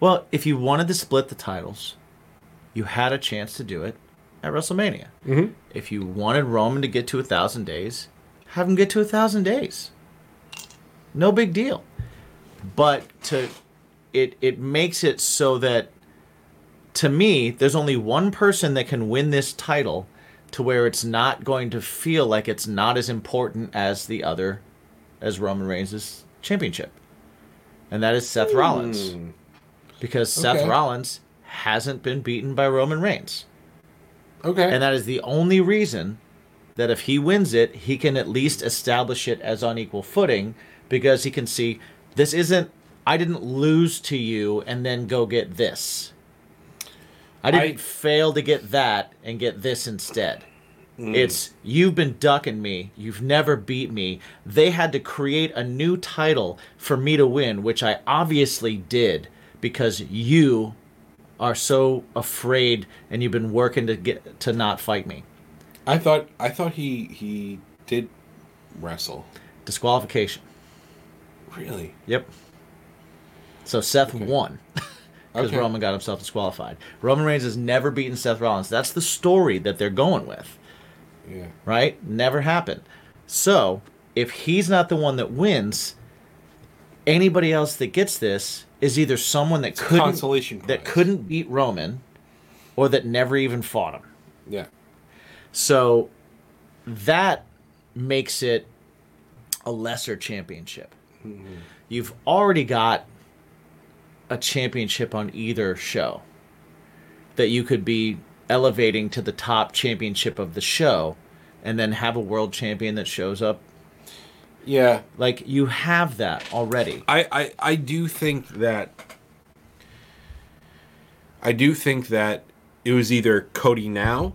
Well, if you wanted to split the titles, you had a chance to do it at WrestleMania. Mm-hmm. If you wanted Roman to get to a thousand days, have him get to a thousand days. No big deal. But to it it makes it so that to me, there's only one person that can win this title to where it's not going to feel like it's not as important as the other as Roman Reigns' championship. And that is Seth Rollins hmm. because Seth Rollins hasn't been beaten by Roman Reigns. Okay. And that is the only reason that if he wins it, he can at least establish it as on equal footing because he can see this isn't, I didn't lose to you and then go get this. I didn't I- fail to get that and get this instead. Mm. It's you've been ducking me. You've never beat me. They had to create a new title for me to win, which I obviously did because you are so afraid and you've been working to get to not fight me. I thought I thought he he did wrestle. Disqualification. Really? Yep. So Seth won because Okay. Roman got himself disqualified. Roman Reigns has never beaten Seth Rollins. That's the story that they're going with. Yeah. right? Never happened. So if he's not the one that wins, anybody else that gets this is either someone that couldn't consolation that couldn't beat Roman, or that never even fought him. Yeah. So that makes it a lesser championship. You've already got a championship on either show that you could be elevating to the top championship of the show and then have a world champion that shows up Yeah. Like you have that already. I, I, I do think that I do think that it was either Cody now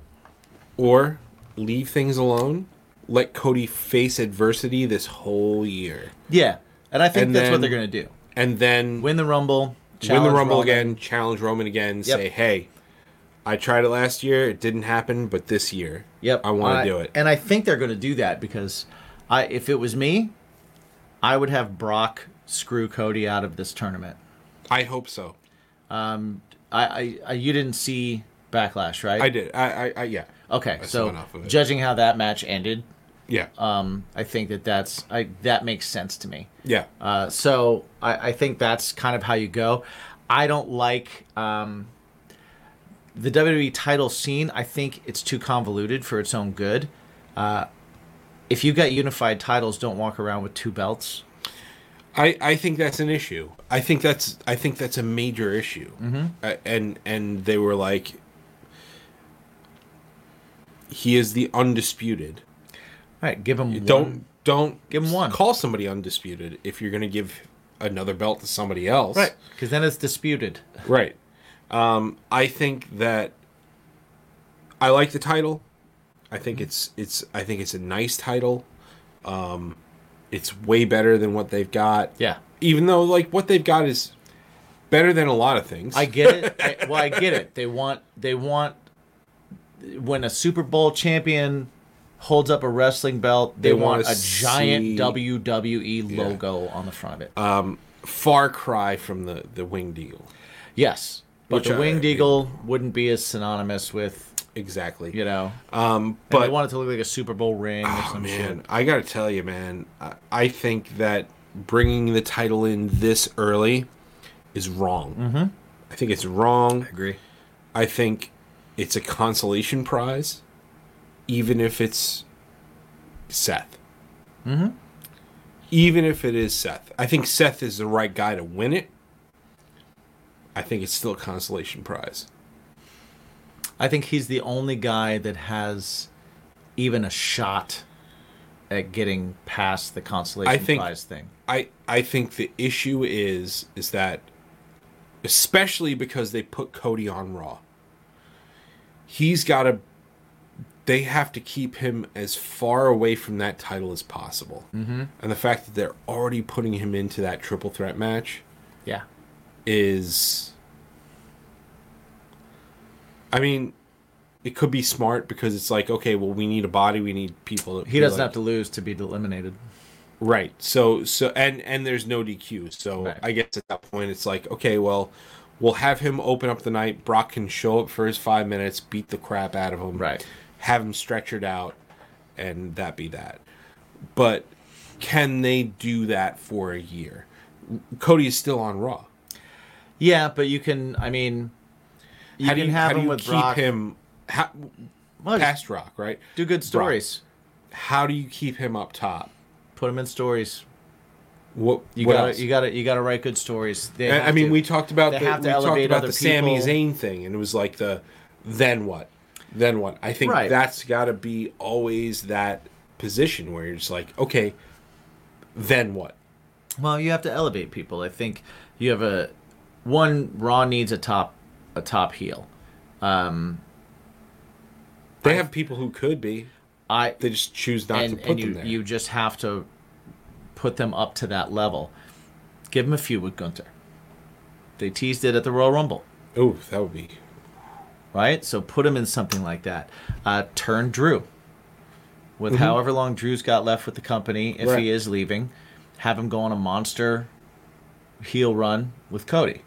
or leave things alone. Let Cody face adversity this whole year. Yeah, and I think And that's what they're gonna do. And then Win the Rumble. Win the Rumble Roman. again, challenge Roman again, say, hey, I tried it last year, it didn't happen, but this year, Yep, I want to do it. And I think they're going to do that because I, if it was me, I would have Brock screw Cody out of this tournament. I hope so. Um, I, I, I you didn't see backlash, right? I did. I, I, I yeah. Okay, I so of judging how that match ended, Yeah. um, I think that that's I that makes sense to me. yeah. Uh, so I, I think that's kind of how you go. I don't like um, the WWE title scene. I think it's too convoluted for its own good. Uh, if you got unified titles, don't walk around with two belts. I, I think that's an issue. I think that's I think that's a major issue. Mm-hmm. Uh, and and they were like, he is the undisputed. All right, give them Don't one. don't Give 'em one. Call somebody undisputed if you're going to give another belt to somebody else. right because then it's disputed. Right. Um, I think that I like the title. I think it's it's I think it's a nice title. Um, it's way better than what they've got. Yeah, Even though like what they've got is better than a lot of things. I get it. I- well, I get it. They want they want when a Super Bowl champion holds up a wrestling belt, they, They want a giant see- WWE Yeah. logo on the front of it. Um, far cry from the the winged eagle. yes, but Which the I- winged eagle wouldn't be as synonymous with Exactly. you know. Um, But they want it to look like a Super Bowl ring or oh, some man, shit. I gotta tell you, man, I, I think that bringing the title in this early is wrong. Mm-hmm. I think it's wrong. I Agree. I think it's a consolation prize, even if it's Seth. Mm-hmm. Even if it is Seth, I think Seth is the right guy to win it. I think it's still a consolation prize. I think he's the only guy that has even a shot at getting past the consolation I think- prize thing. I I think the issue is is that especially because they put Cody on Raw. He's got to they have to keep him as far away from that title as possible. Mm-hmm. And the fact that they're already putting him into that triple threat match Yeah. is I mean, it could be smart because it's like, okay, well, we need a body, we need people. To He doesn't like- have to lose to be eliminated. Right. So so and and there's no DQ. So Right. I guess at that point it's like, okay, well, we'll have him open up the night. Brock can show up for his five minutes, beat the crap out of him. Right. Have him stretchered out, and that be that. But can they do that for a year? Cody is still on Raw. Yeah, but you can. I mean, you how can do you, have how do him you with keep Brock. him how, Well, past Rock, right? do good Brock. stories. How do you keep him up top? Put him in stories. What You gotta, you gotta, you gotta write good stories. I- mean, to. we talked about the, to we talked about the Sami. Zayn thing, and it was like the then what, then what? I think Right. that's got to be always that position where you're just like, okay, then what? Well, you have to elevate people. I think you have a one. Raw needs a top, a top heel. Um, They have people who could be. I They just choose not and, to put and them you there. you just have to put them up to that level. Give them a few with Gunther. They teased it at the Royal Rumble. oh, that would be right? So put him in something like that. Uh, turn Drew with however long Drew's got left with the company, if Mm-hmm. Right. he is leaving, have him go on a monster heel run with Cody.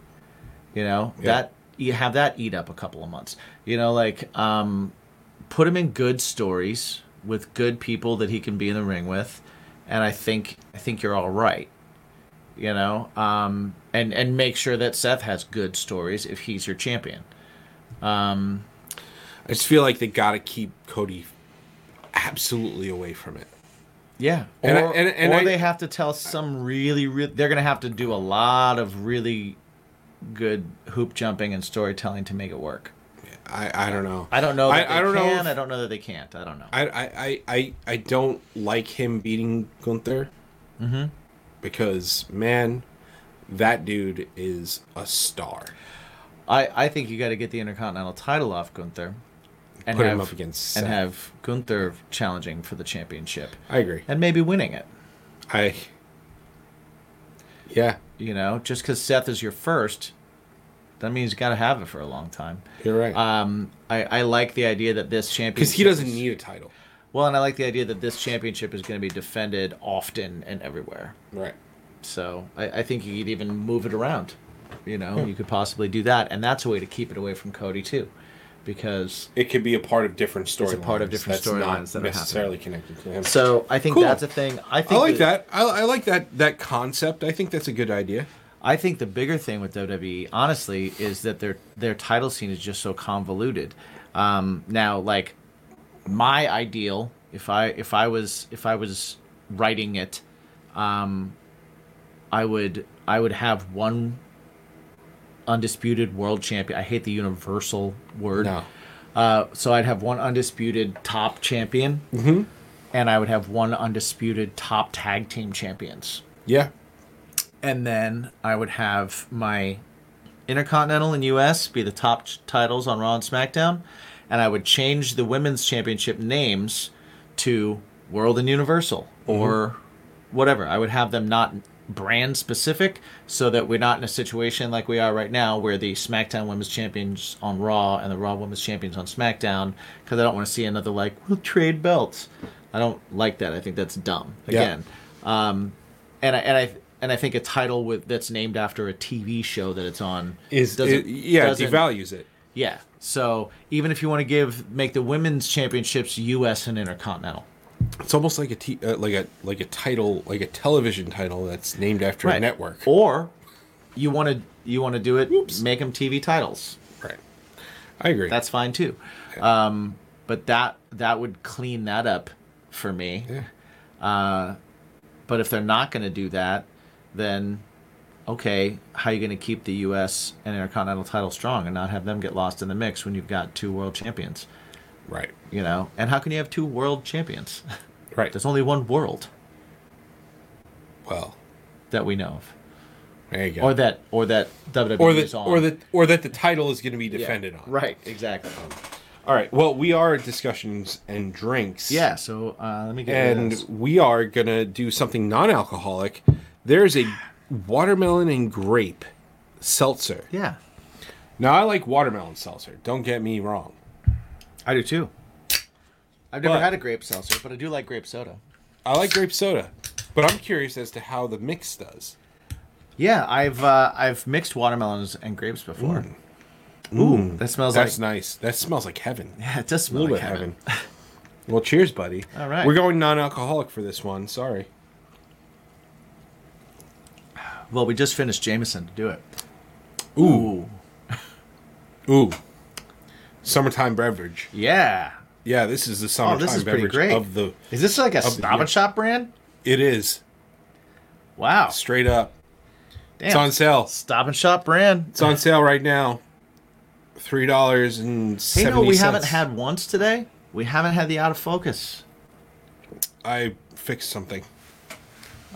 You know that you have that eat up a couple of months. You know, like um, put him in good stories with good people that he can be in the ring with, and I think I think you're all right. You know, um, and and make sure that Seth has good stories if he's your champion. Um, I just feel like they got to keep Cody absolutely away from it. Yeah, And I- or, and- and or I- they have to tell some really, really. They're gonna have to do a lot of really good hoop jumping and storytelling to make it work. I, I don't know. I don't know that I, they I don't can. know. if- I don't know that they can't. I don't know. I, I, I, I, I don't like him beating Gunther. Mm-hmm. Because man, that dude is a star. I, I think you got to get the Intercontinental title off Gunther, and Put have, him up against and Seth. have Gunther challenging for the championship I agree. and maybe winning it. I. Yeah, You know, just because Seth is your first, that means you got to have it for a long time. you're right. Um, I, I like the idea that this championship Because he doesn't need a title. Well, and I like the idea that this championship is going to be defended often and everywhere. Right. So I, I think you could even move it around. You know, Hmm. you could possibly do that, and that's a way to keep it away from Cody too, because It could be a part of different storylines. a part of different storylines not that are necessarily connected to him. so I think Cool. that's a thing. I think I like that. I, I like that that concept. I think that's a good idea. I think the bigger thing with WWE, honestly, is that their their title scene is just so convoluted. Um, now, like my ideal, if I if I was if I was writing it, um, I would I would have one undisputed world champion. I hate the universal word. No. Uh, so I'd have one undisputed top champion, and I would have one undisputed top tag team champions Yeah. and then I would have my Intercontinental and US be the top titles on Raw and SmackDown, and I would change the women's championship names to World and Universal or whatever. I would have them not brand specific so that we're not in a situation like we are right now where the SmackDown Women's Champions on Raw and the Raw Women's Champions on SmackDown because I don't want to see another like we'll trade belts. I don't like that. I think that's dumb. Yeah. Again, um, and I and I and I think a title with that's named after a TV show that it's on Is doesn't- it, yeah doesn't- devalues it. yeah. So even if you want to give make the women's championships U.S. and Intercontinental, It's almost like a t- uh, like a like a title like a television title that's named after a network. or you want to you want to do it, make them TV titles. Right. I agree. That's fine too. Um, but that that would clean that up for me. yeah. Uh, but if they're not going to do that, then okay, how are you going to keep the U.S. and Intercontinental title strong and not have them get lost in the mix when you've got two world champions? Right. You know, and how can you have two world champions? Right. There's only one world Well, that we know of, there you go. or that or that WWE or is that on. or that or that the title is going to be Yeah. defended on. Right. Exactly. All right. Well, we are at discussions and drinks. Yeah. So uh, let me get And this. we are going to do something non-alcoholic. There's a watermelon and grape seltzer. Yeah, Now, I like watermelon seltzer. Don't get me wrong. I do too. I've never But- had a grape seltzer, but I do like grape soda. I like grape soda, but I'm curious as to how the mix does. Yeah, I've uh, I've mixed watermelons and grapes before. Ooh, that smells like That's like nice. That smells like heaven. yeah, it does A smell little like bit heaven. heaven. Well, cheers, buddy. All right. We're going non-alcoholic for this one. Sorry. Well, we just finished Jameson to do it. Ooh. Ooh. Summertime beverage. Yeah. Yeah, this is the summertime Oh, this is pretty beverage great. of the. Is this like a Stop and Shop brand? It is Wow. straight up. Damn. It's on sale. Stop and Shop brand. It's on sale right now. Three dollars and Hey, no, we cents. haven't had once today. We haven't had the out of focus. I fixed something.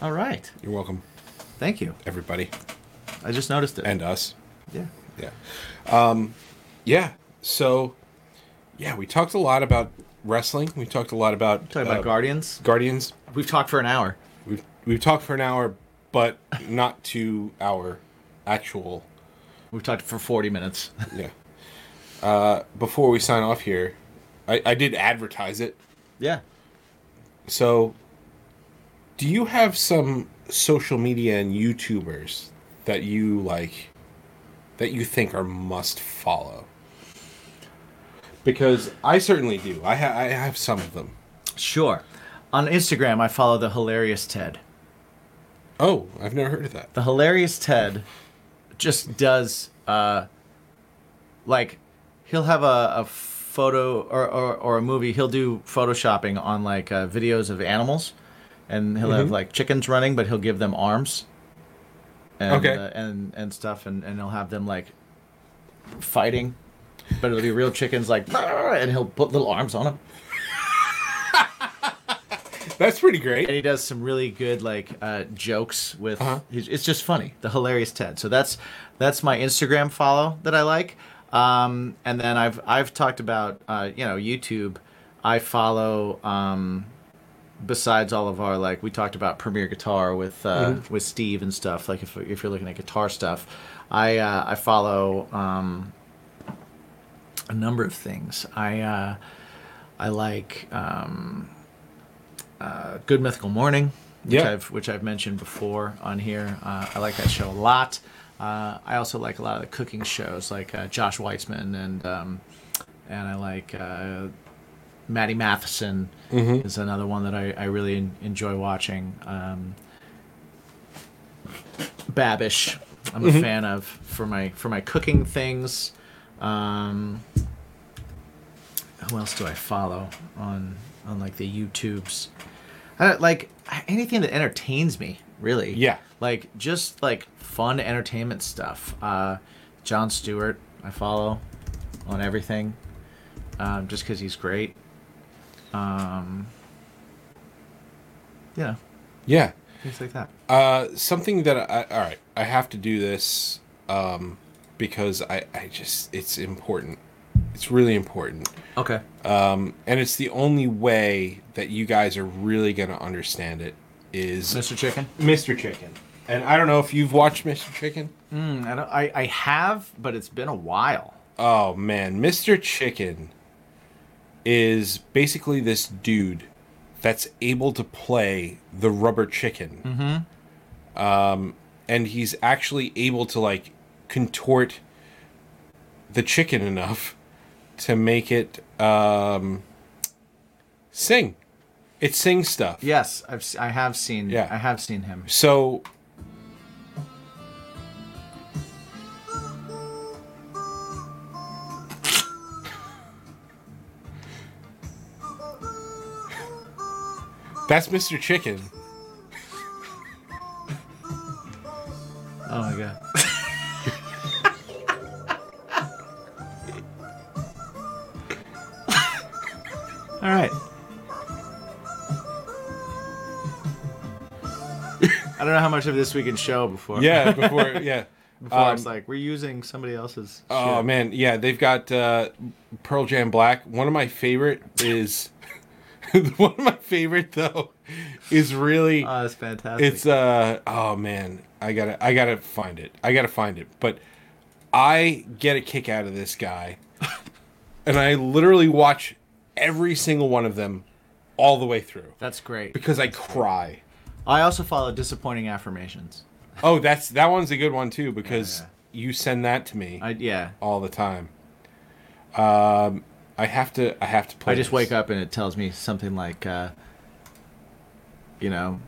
All right. You're welcome, Thank you. everybody, I just noticed it. and us. yeah. Yeah. Um, yeah. So, yeah, we talked a lot about wrestling. We talked a lot about Talking uh, about Guardians. Guardians. We've talked for an hour. We've we've talked for an hour, but not to our actual. We've talked for 40 minutes. Yeah. Uh, before we sign off here, I, I did advertise it. yeah. So, do you have some social media and YouTubers that you like that you think are must follow? Because I certainly do. I, ha- I have some of them. Sure. On Instagram, I follow the hilarious Ted. Oh, I've never heard of that. The hilarious Ted just does uh like he'll have a, a photo or, or, or a movie he'll do photoshopping on like uh, videos of animals and he'll have like chickens running but he'll give them arms and Okay. uh, and and stuff and, and he'll have them like fighting but it'll be real chickens like and he'll put little arms on them That's pretty great. and he does some really good like uh, jokes with. Uh-huh. It's just funny, the hilarious Ted. So that's that's my Instagram follow that I like. Um, and then I've I've talked about uh, you know YouTube. I follow um, besides all of our like we talked about Premier Guitar with uh, with Steve and stuff. Like if if you're looking at guitar stuff, I uh, I follow um, a number of things. I uh, I like. Um, uh, Good Mythical Morning, which Yeah. I've which I've mentioned before on here. Uh, I like that show a lot. Uh, I also like a lot of the cooking shows, like uh, Josh Weissman and um, and I like uh, Matty Matheson is another one that I, I really en- enjoy watching. Um, Babish, I'm a fan of for my for my cooking things. Um, who else do I follow on on like the YouTubes? I like anything that entertains me, really. Yeah. Like just like fun entertainment stuff. Uh, Jon Stewart, I follow on everything, um, just because he's great. Um, yeah, Yeah. things like that. Uh, something that I all right, I have to do this um, because I I just it's important. It's really important, Okay. um, and it's the only way that you guys are really gonna understand it is Mr. Chicken. Mr. Chicken. And I don't know if you've watched Mr. Chicken. Mm, I, don't, I I have, but it's been a while. Oh man, Mr. Chicken is basically this dude that's able to play the rubber chicken. Mm-hmm. Um, and he's actually able to like contort the chicken enough to make it um, sing. It sings stuff. Yes, I've I have seen. Yeah. I have seen him. So That's Mr. Chicken. Oh my god. All right. I don't know how much of this we can show before. Yeah, before yeah. before Um, it's like we're using somebody else's. Oh shit. man, yeah, they've got uh, Pearl Jam Black. One of my favorite is one of my favorite though is really Oh, that's fantastic. it's uh oh man, I gotta I gotta find it. I gotta find it. But I get a kick out of this guy, and I literally watch every single one of them all the way through that's great. because I cry. I also follow disappointing affirmations. Oh, that's that one's a good one too because Yeah. you send that to me I yeah. all the time. Um, I have to I have to play. I just this. wake up and it tells me something like, uh, you know,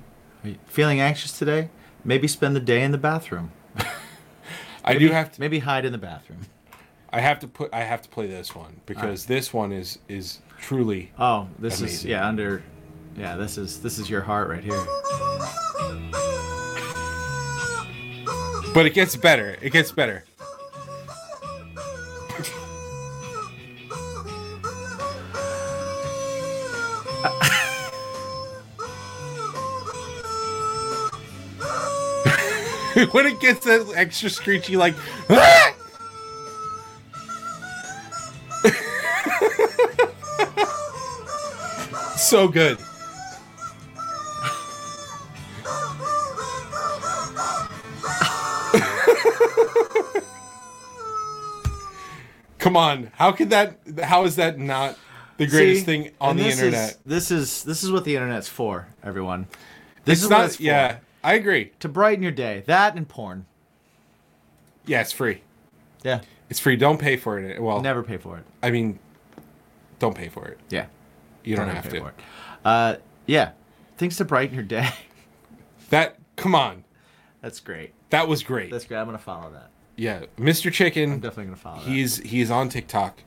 "Are you feeling anxious today? Maybe spend the day in the bathroom. I do have to. Maybe hide in the bathroom. I have to put. I have to play this one because this one is is truly. Oh, this is yeah under, yeah this is this is your heart right here. But it gets better. It gets better. when it gets that extra screechy, like. "Ah!" So good. Come on, how could that? How is that not the greatest See? thing on the this internet? Is, this is this is what the internet's for, everyone. This it's is not. what it's for. yeah, I agree. To brighten your day. That and porn. Yeah, it's free. Yeah. It's free. Don't pay for it. Well, Never pay for it. I mean, don't pay for it. Yeah. You don't Never have to. Uh, yeah. Things to brighten your day. That. Come on. That's great. That was great. That's great. I'm gonna follow that. yeah, Mr. Chicken. I'm definitely gonna follow that. He's he's on TikTok.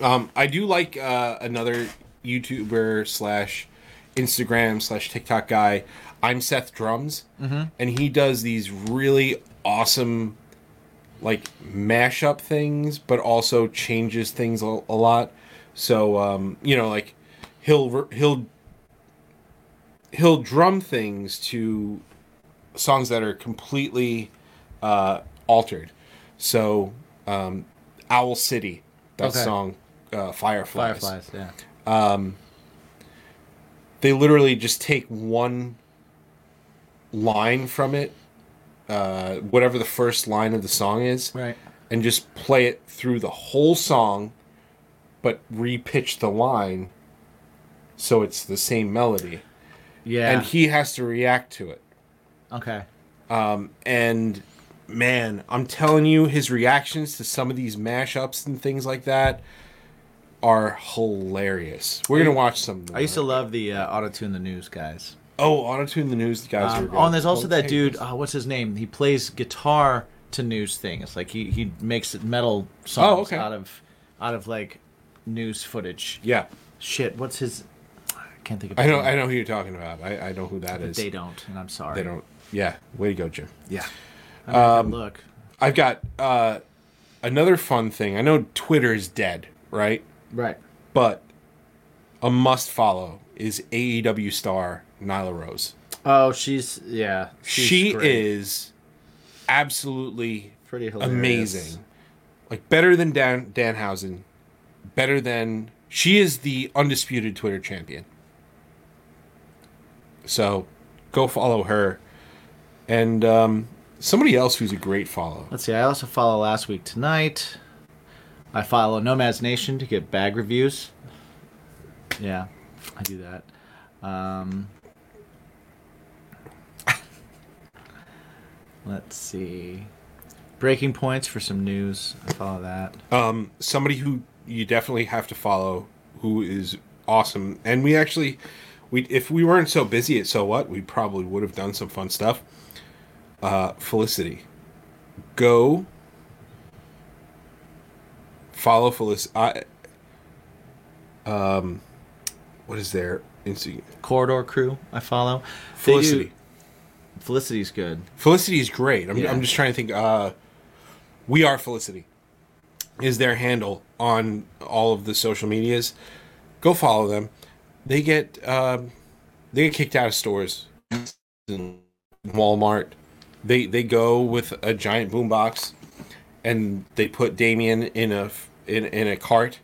Um, I do like uh, another YouTuber slash Instagram slash TikTok guy. I'm Seth Drums, mm-hmm. and he does these really awesome, like mashup things, but also changes things a, a lot. So um, you know, like he'll he'll he'll drum things to songs that are completely uh, altered. So, um, Owl City, that Okay. song, uh, Fireflies. Fireflies, yeah. They literally just take one line from it, uh, whatever the first line of the song is, Right. and just play it through the whole song, but repitch the line so it's the same melody. Yeah. And he has to react to it. okay. Um, And man, I'm telling you, his reactions to some of these mashups and things like that are hilarious. We're gonna watch some. Of them. I used to love the uh, auto tune the news guys. Oh, auto tune the News guys Um, oh, and there's also that Hey, dude. Uh, what's his name? He plays guitar to news things. Like he he makes metal songs Oh, okay. out of out of like news footage. Yeah, Shit, what's his? I can't think of. I know. I know who you're talking about. I, I know who that But is. they don't, and I'm sorry. They don't. Yeah, way to go, Jim. Yeah. I mean, look. I've got uh, another fun thing. I know Twitter is dead, right? Right. But a must follow is AEW star Nyla Rose. Oh, she's yeah. she's she great. is absolutely pretty hilarious. amazing. Like better than Dan Danhausen, better than she is the undisputed Twitter champion. So, go follow her, and um, somebody else who's a great follow. Let's see. I also follow last week tonight. I follow Nomads Nation to get bag reviews. Yeah, I do that. Um, let's see. Breaking points for some news. I follow that. Um, somebody who you definitely have to follow, who is awesome, and we actually, we if we weren't so busy at so what, we probably would have done some fun stuff. Uh, Felicity, go follow Felicity. I, um, what is there? Insta- Corridor Crew. I follow. Do- Felicity. Felicity's good. Felicity is great. I'm, Yeah. I'm just trying to think. Uh, we are Felicity is their handle on all of the social medias. Go follow them. They get um, they get kicked out of stores, Walmart. They they go with a giant boombox, and they put Damien in a in in a cart,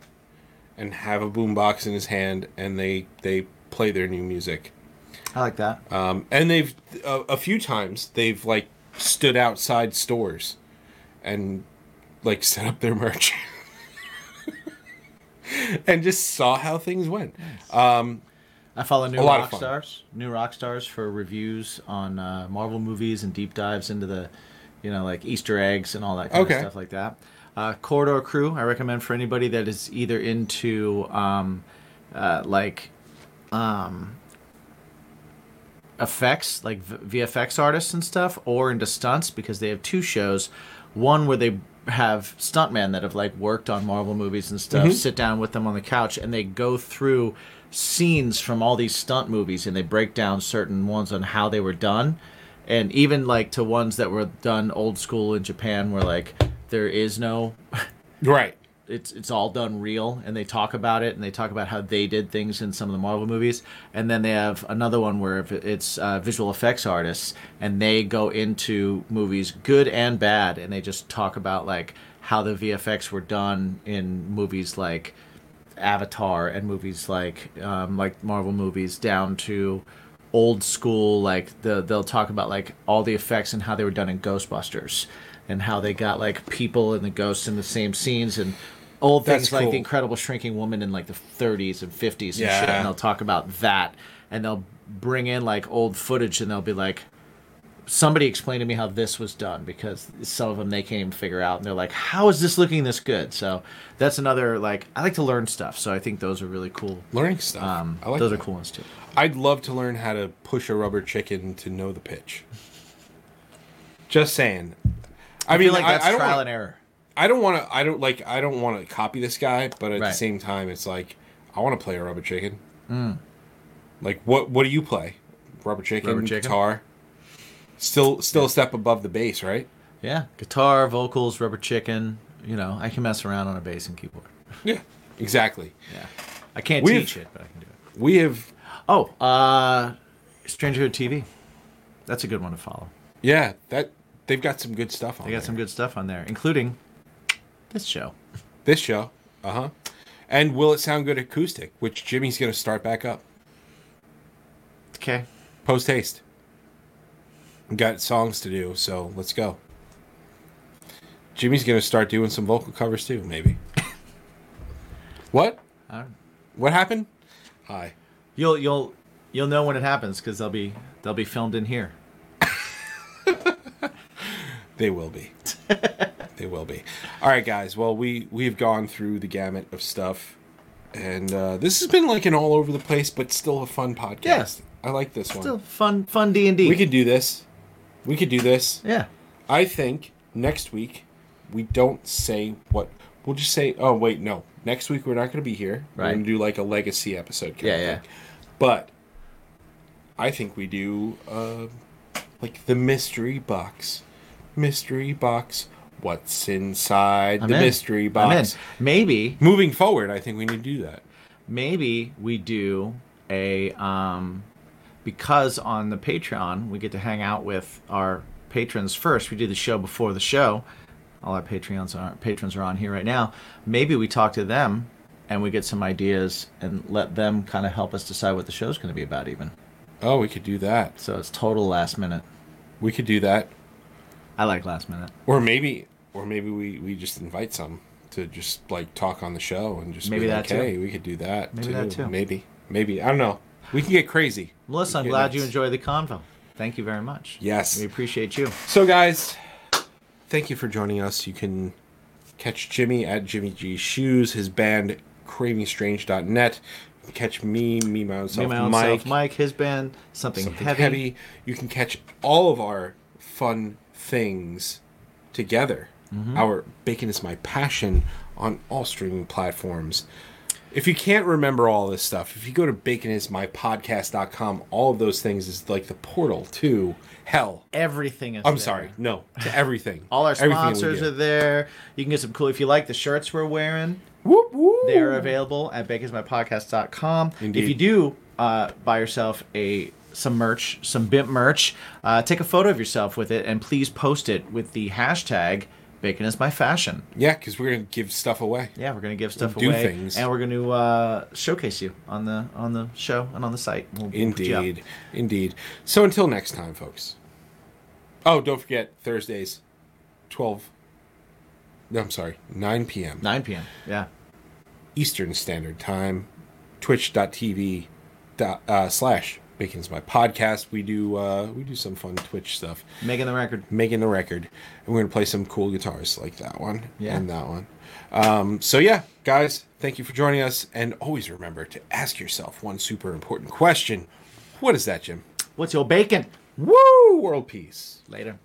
and have a boombox in his hand, and they they play their new music. I like that. Um, and they've a, a few times they've like stood outside stores and like set up their merch and just saw how things went. Um, I follow new A lot of rock stars, New Rockstars for reviews on uh, Marvel movies and deep dives into the, you know, like Easter eggs and all that kind Okay. of stuff like that. Uh, Corridor Crew, I recommend for anybody that is either into um, uh, like um, effects, like v- VFX artists and stuff, or into stunts because they have two shows. One where they have stuntmen that have like worked on Marvel movies and stuff mm-hmm. sit down with them on the couch and they go through scenes from all these stunt movies and they break down certain ones on how they were done and even like to ones that were done old school in Japan where like there is no right. It's it's all done real and they talk about it and they talk about how they did things in some of the Marvel movies. And then they have another one where it's uh, visual effects artists and they go into movies good and bad and they just talk about like how the VFX were done in movies like Avatar and movies like um, like Marvel movies down to old school like the they'll talk about like all the effects and how they were done in Ghostbusters and how they got like people and the ghosts in the same scenes and old That's things like cool. the Incredible Shrinking Woman in like the 30s and 50s and shit and they'll talk about that and they'll bring in like old footage and they'll be like somebody explained to me how this was done because some of them they can't even figure out and they're like how is this looking this good so that's another like i like to learn stuff so i think those are really cool Learning stuff. um, I like those that. are cool ones too I'd love to learn how to push a rubber chicken to know the pitch. Just saying. I, i, mean, feel like that's I, don't trial wanna, and error I don't want to. I don't like. I don't want to copy this guy, but at the same time, it's like I want to play a rubber chicken. Like what? What do you play? Rubber chicken, Mm. Rubber chicken. guitar. Still, still a step above the bass, right? yeah guitar vocals rubber chicken you know i can mess around on a bass and keyboard Yeah, exactly. yeah i can't We've- teach it but i can do it We have oh uh Strangerhood TV. That's a good one to follow. Yeah, that they've got some good stuff on They got there. some good stuff on there, including this show. This show, uh huh, and will it sound good acoustic, which Jimmy's going to start back up Okay. post haste. Got songs to do, so let's go. Jimmy's to start doing some vocal covers too, maybe. what? What happened? Hi. You'll you'll you'll know when it happens because they'll be they'll be filmed in here. They will be. they will be. All right, guys. Well, we we've gone through the gamut of stuff, and uh, this has been like an all over the place, but still a fun podcast. Yeah. I like this one. Still fun fun D and D. we could do this. We could do this. yeah. I think next week we don't say what we'll just say. Oh wait, no. Next week we're not going to be here. Right. We're going to do like a legacy episode. kind Yeah, of yeah. thing. But I think we do uh, like the mystery box. Mystery box. What's inside I'm the in. mystery box? Maybe Moving forward, I think we need to do that. maybe we do a um because on the Patreon we get to hang out with our patrons first. We do the show before the show. All our Patreons are patrons are on here right now. Maybe we talk to them and we get some ideas and let them kind of help us decide what the show's going to be about even. Oh, we could do that. So it's total last minute. We could do that. I like last minute. Or maybe, or maybe we, we just invite some to just like talk on the show and just Maybe be that like, too. hey, we could do that. Maybe too. that too. Maybe, maybe I don't know. We can get crazy. Melissa, I'm glad you that's- enjoyed the convo. Thank you very much. Yes. We appreciate you. So, guys, thank you for joining us. You can catch Jimmy at Jimmy G Shoes, his band cravingstrange.net. You catch me, me myself, Me, my own Mike, Mike, his band, something, something heavy. heavy. You can catch all of our fun things together. Mm-hmm. Our Bacon is My Passion on all streaming platforms. If you can't remember all this stuff, if you go to baconismypodcast.com, all of those things is like the portal to hell. Everything is. I'm there. sorry, no, to everything. All our Everything sponsors are there. You can get some cool. If you like the shirts we're wearing, Whoop, whoop. they are available at baconsmypodcast.com. Indeed. If you do uh, buy yourself a some merch, some BIMP merch, uh, take a photo of yourself with it and please post it with the hashtag Bacon is my fashion. Yeah, because we're gonna give stuff away. Yeah, we're gonna give stuff do away, things. and we're gonna uh, showcase you on the on the show and on the site. We'll- we'll you up. Indeed, indeed. So until next time, folks. Oh, don't forget Thursdays, twelve. No, I'm sorry, nine p.m. 9 p.m. Yeah. Eastern Standard Time. Twitch.tv dot, uh, slash Bacon's my podcast. We do uh, we do some fun Twitch stuff. Making the record. making the record and we're gonna play some cool guitars like that one Yeah. and that one um, so yeah guys thank you for joining us and always remember to ask yourself one super important question what is that jim What's your bacon? woo world peace Later.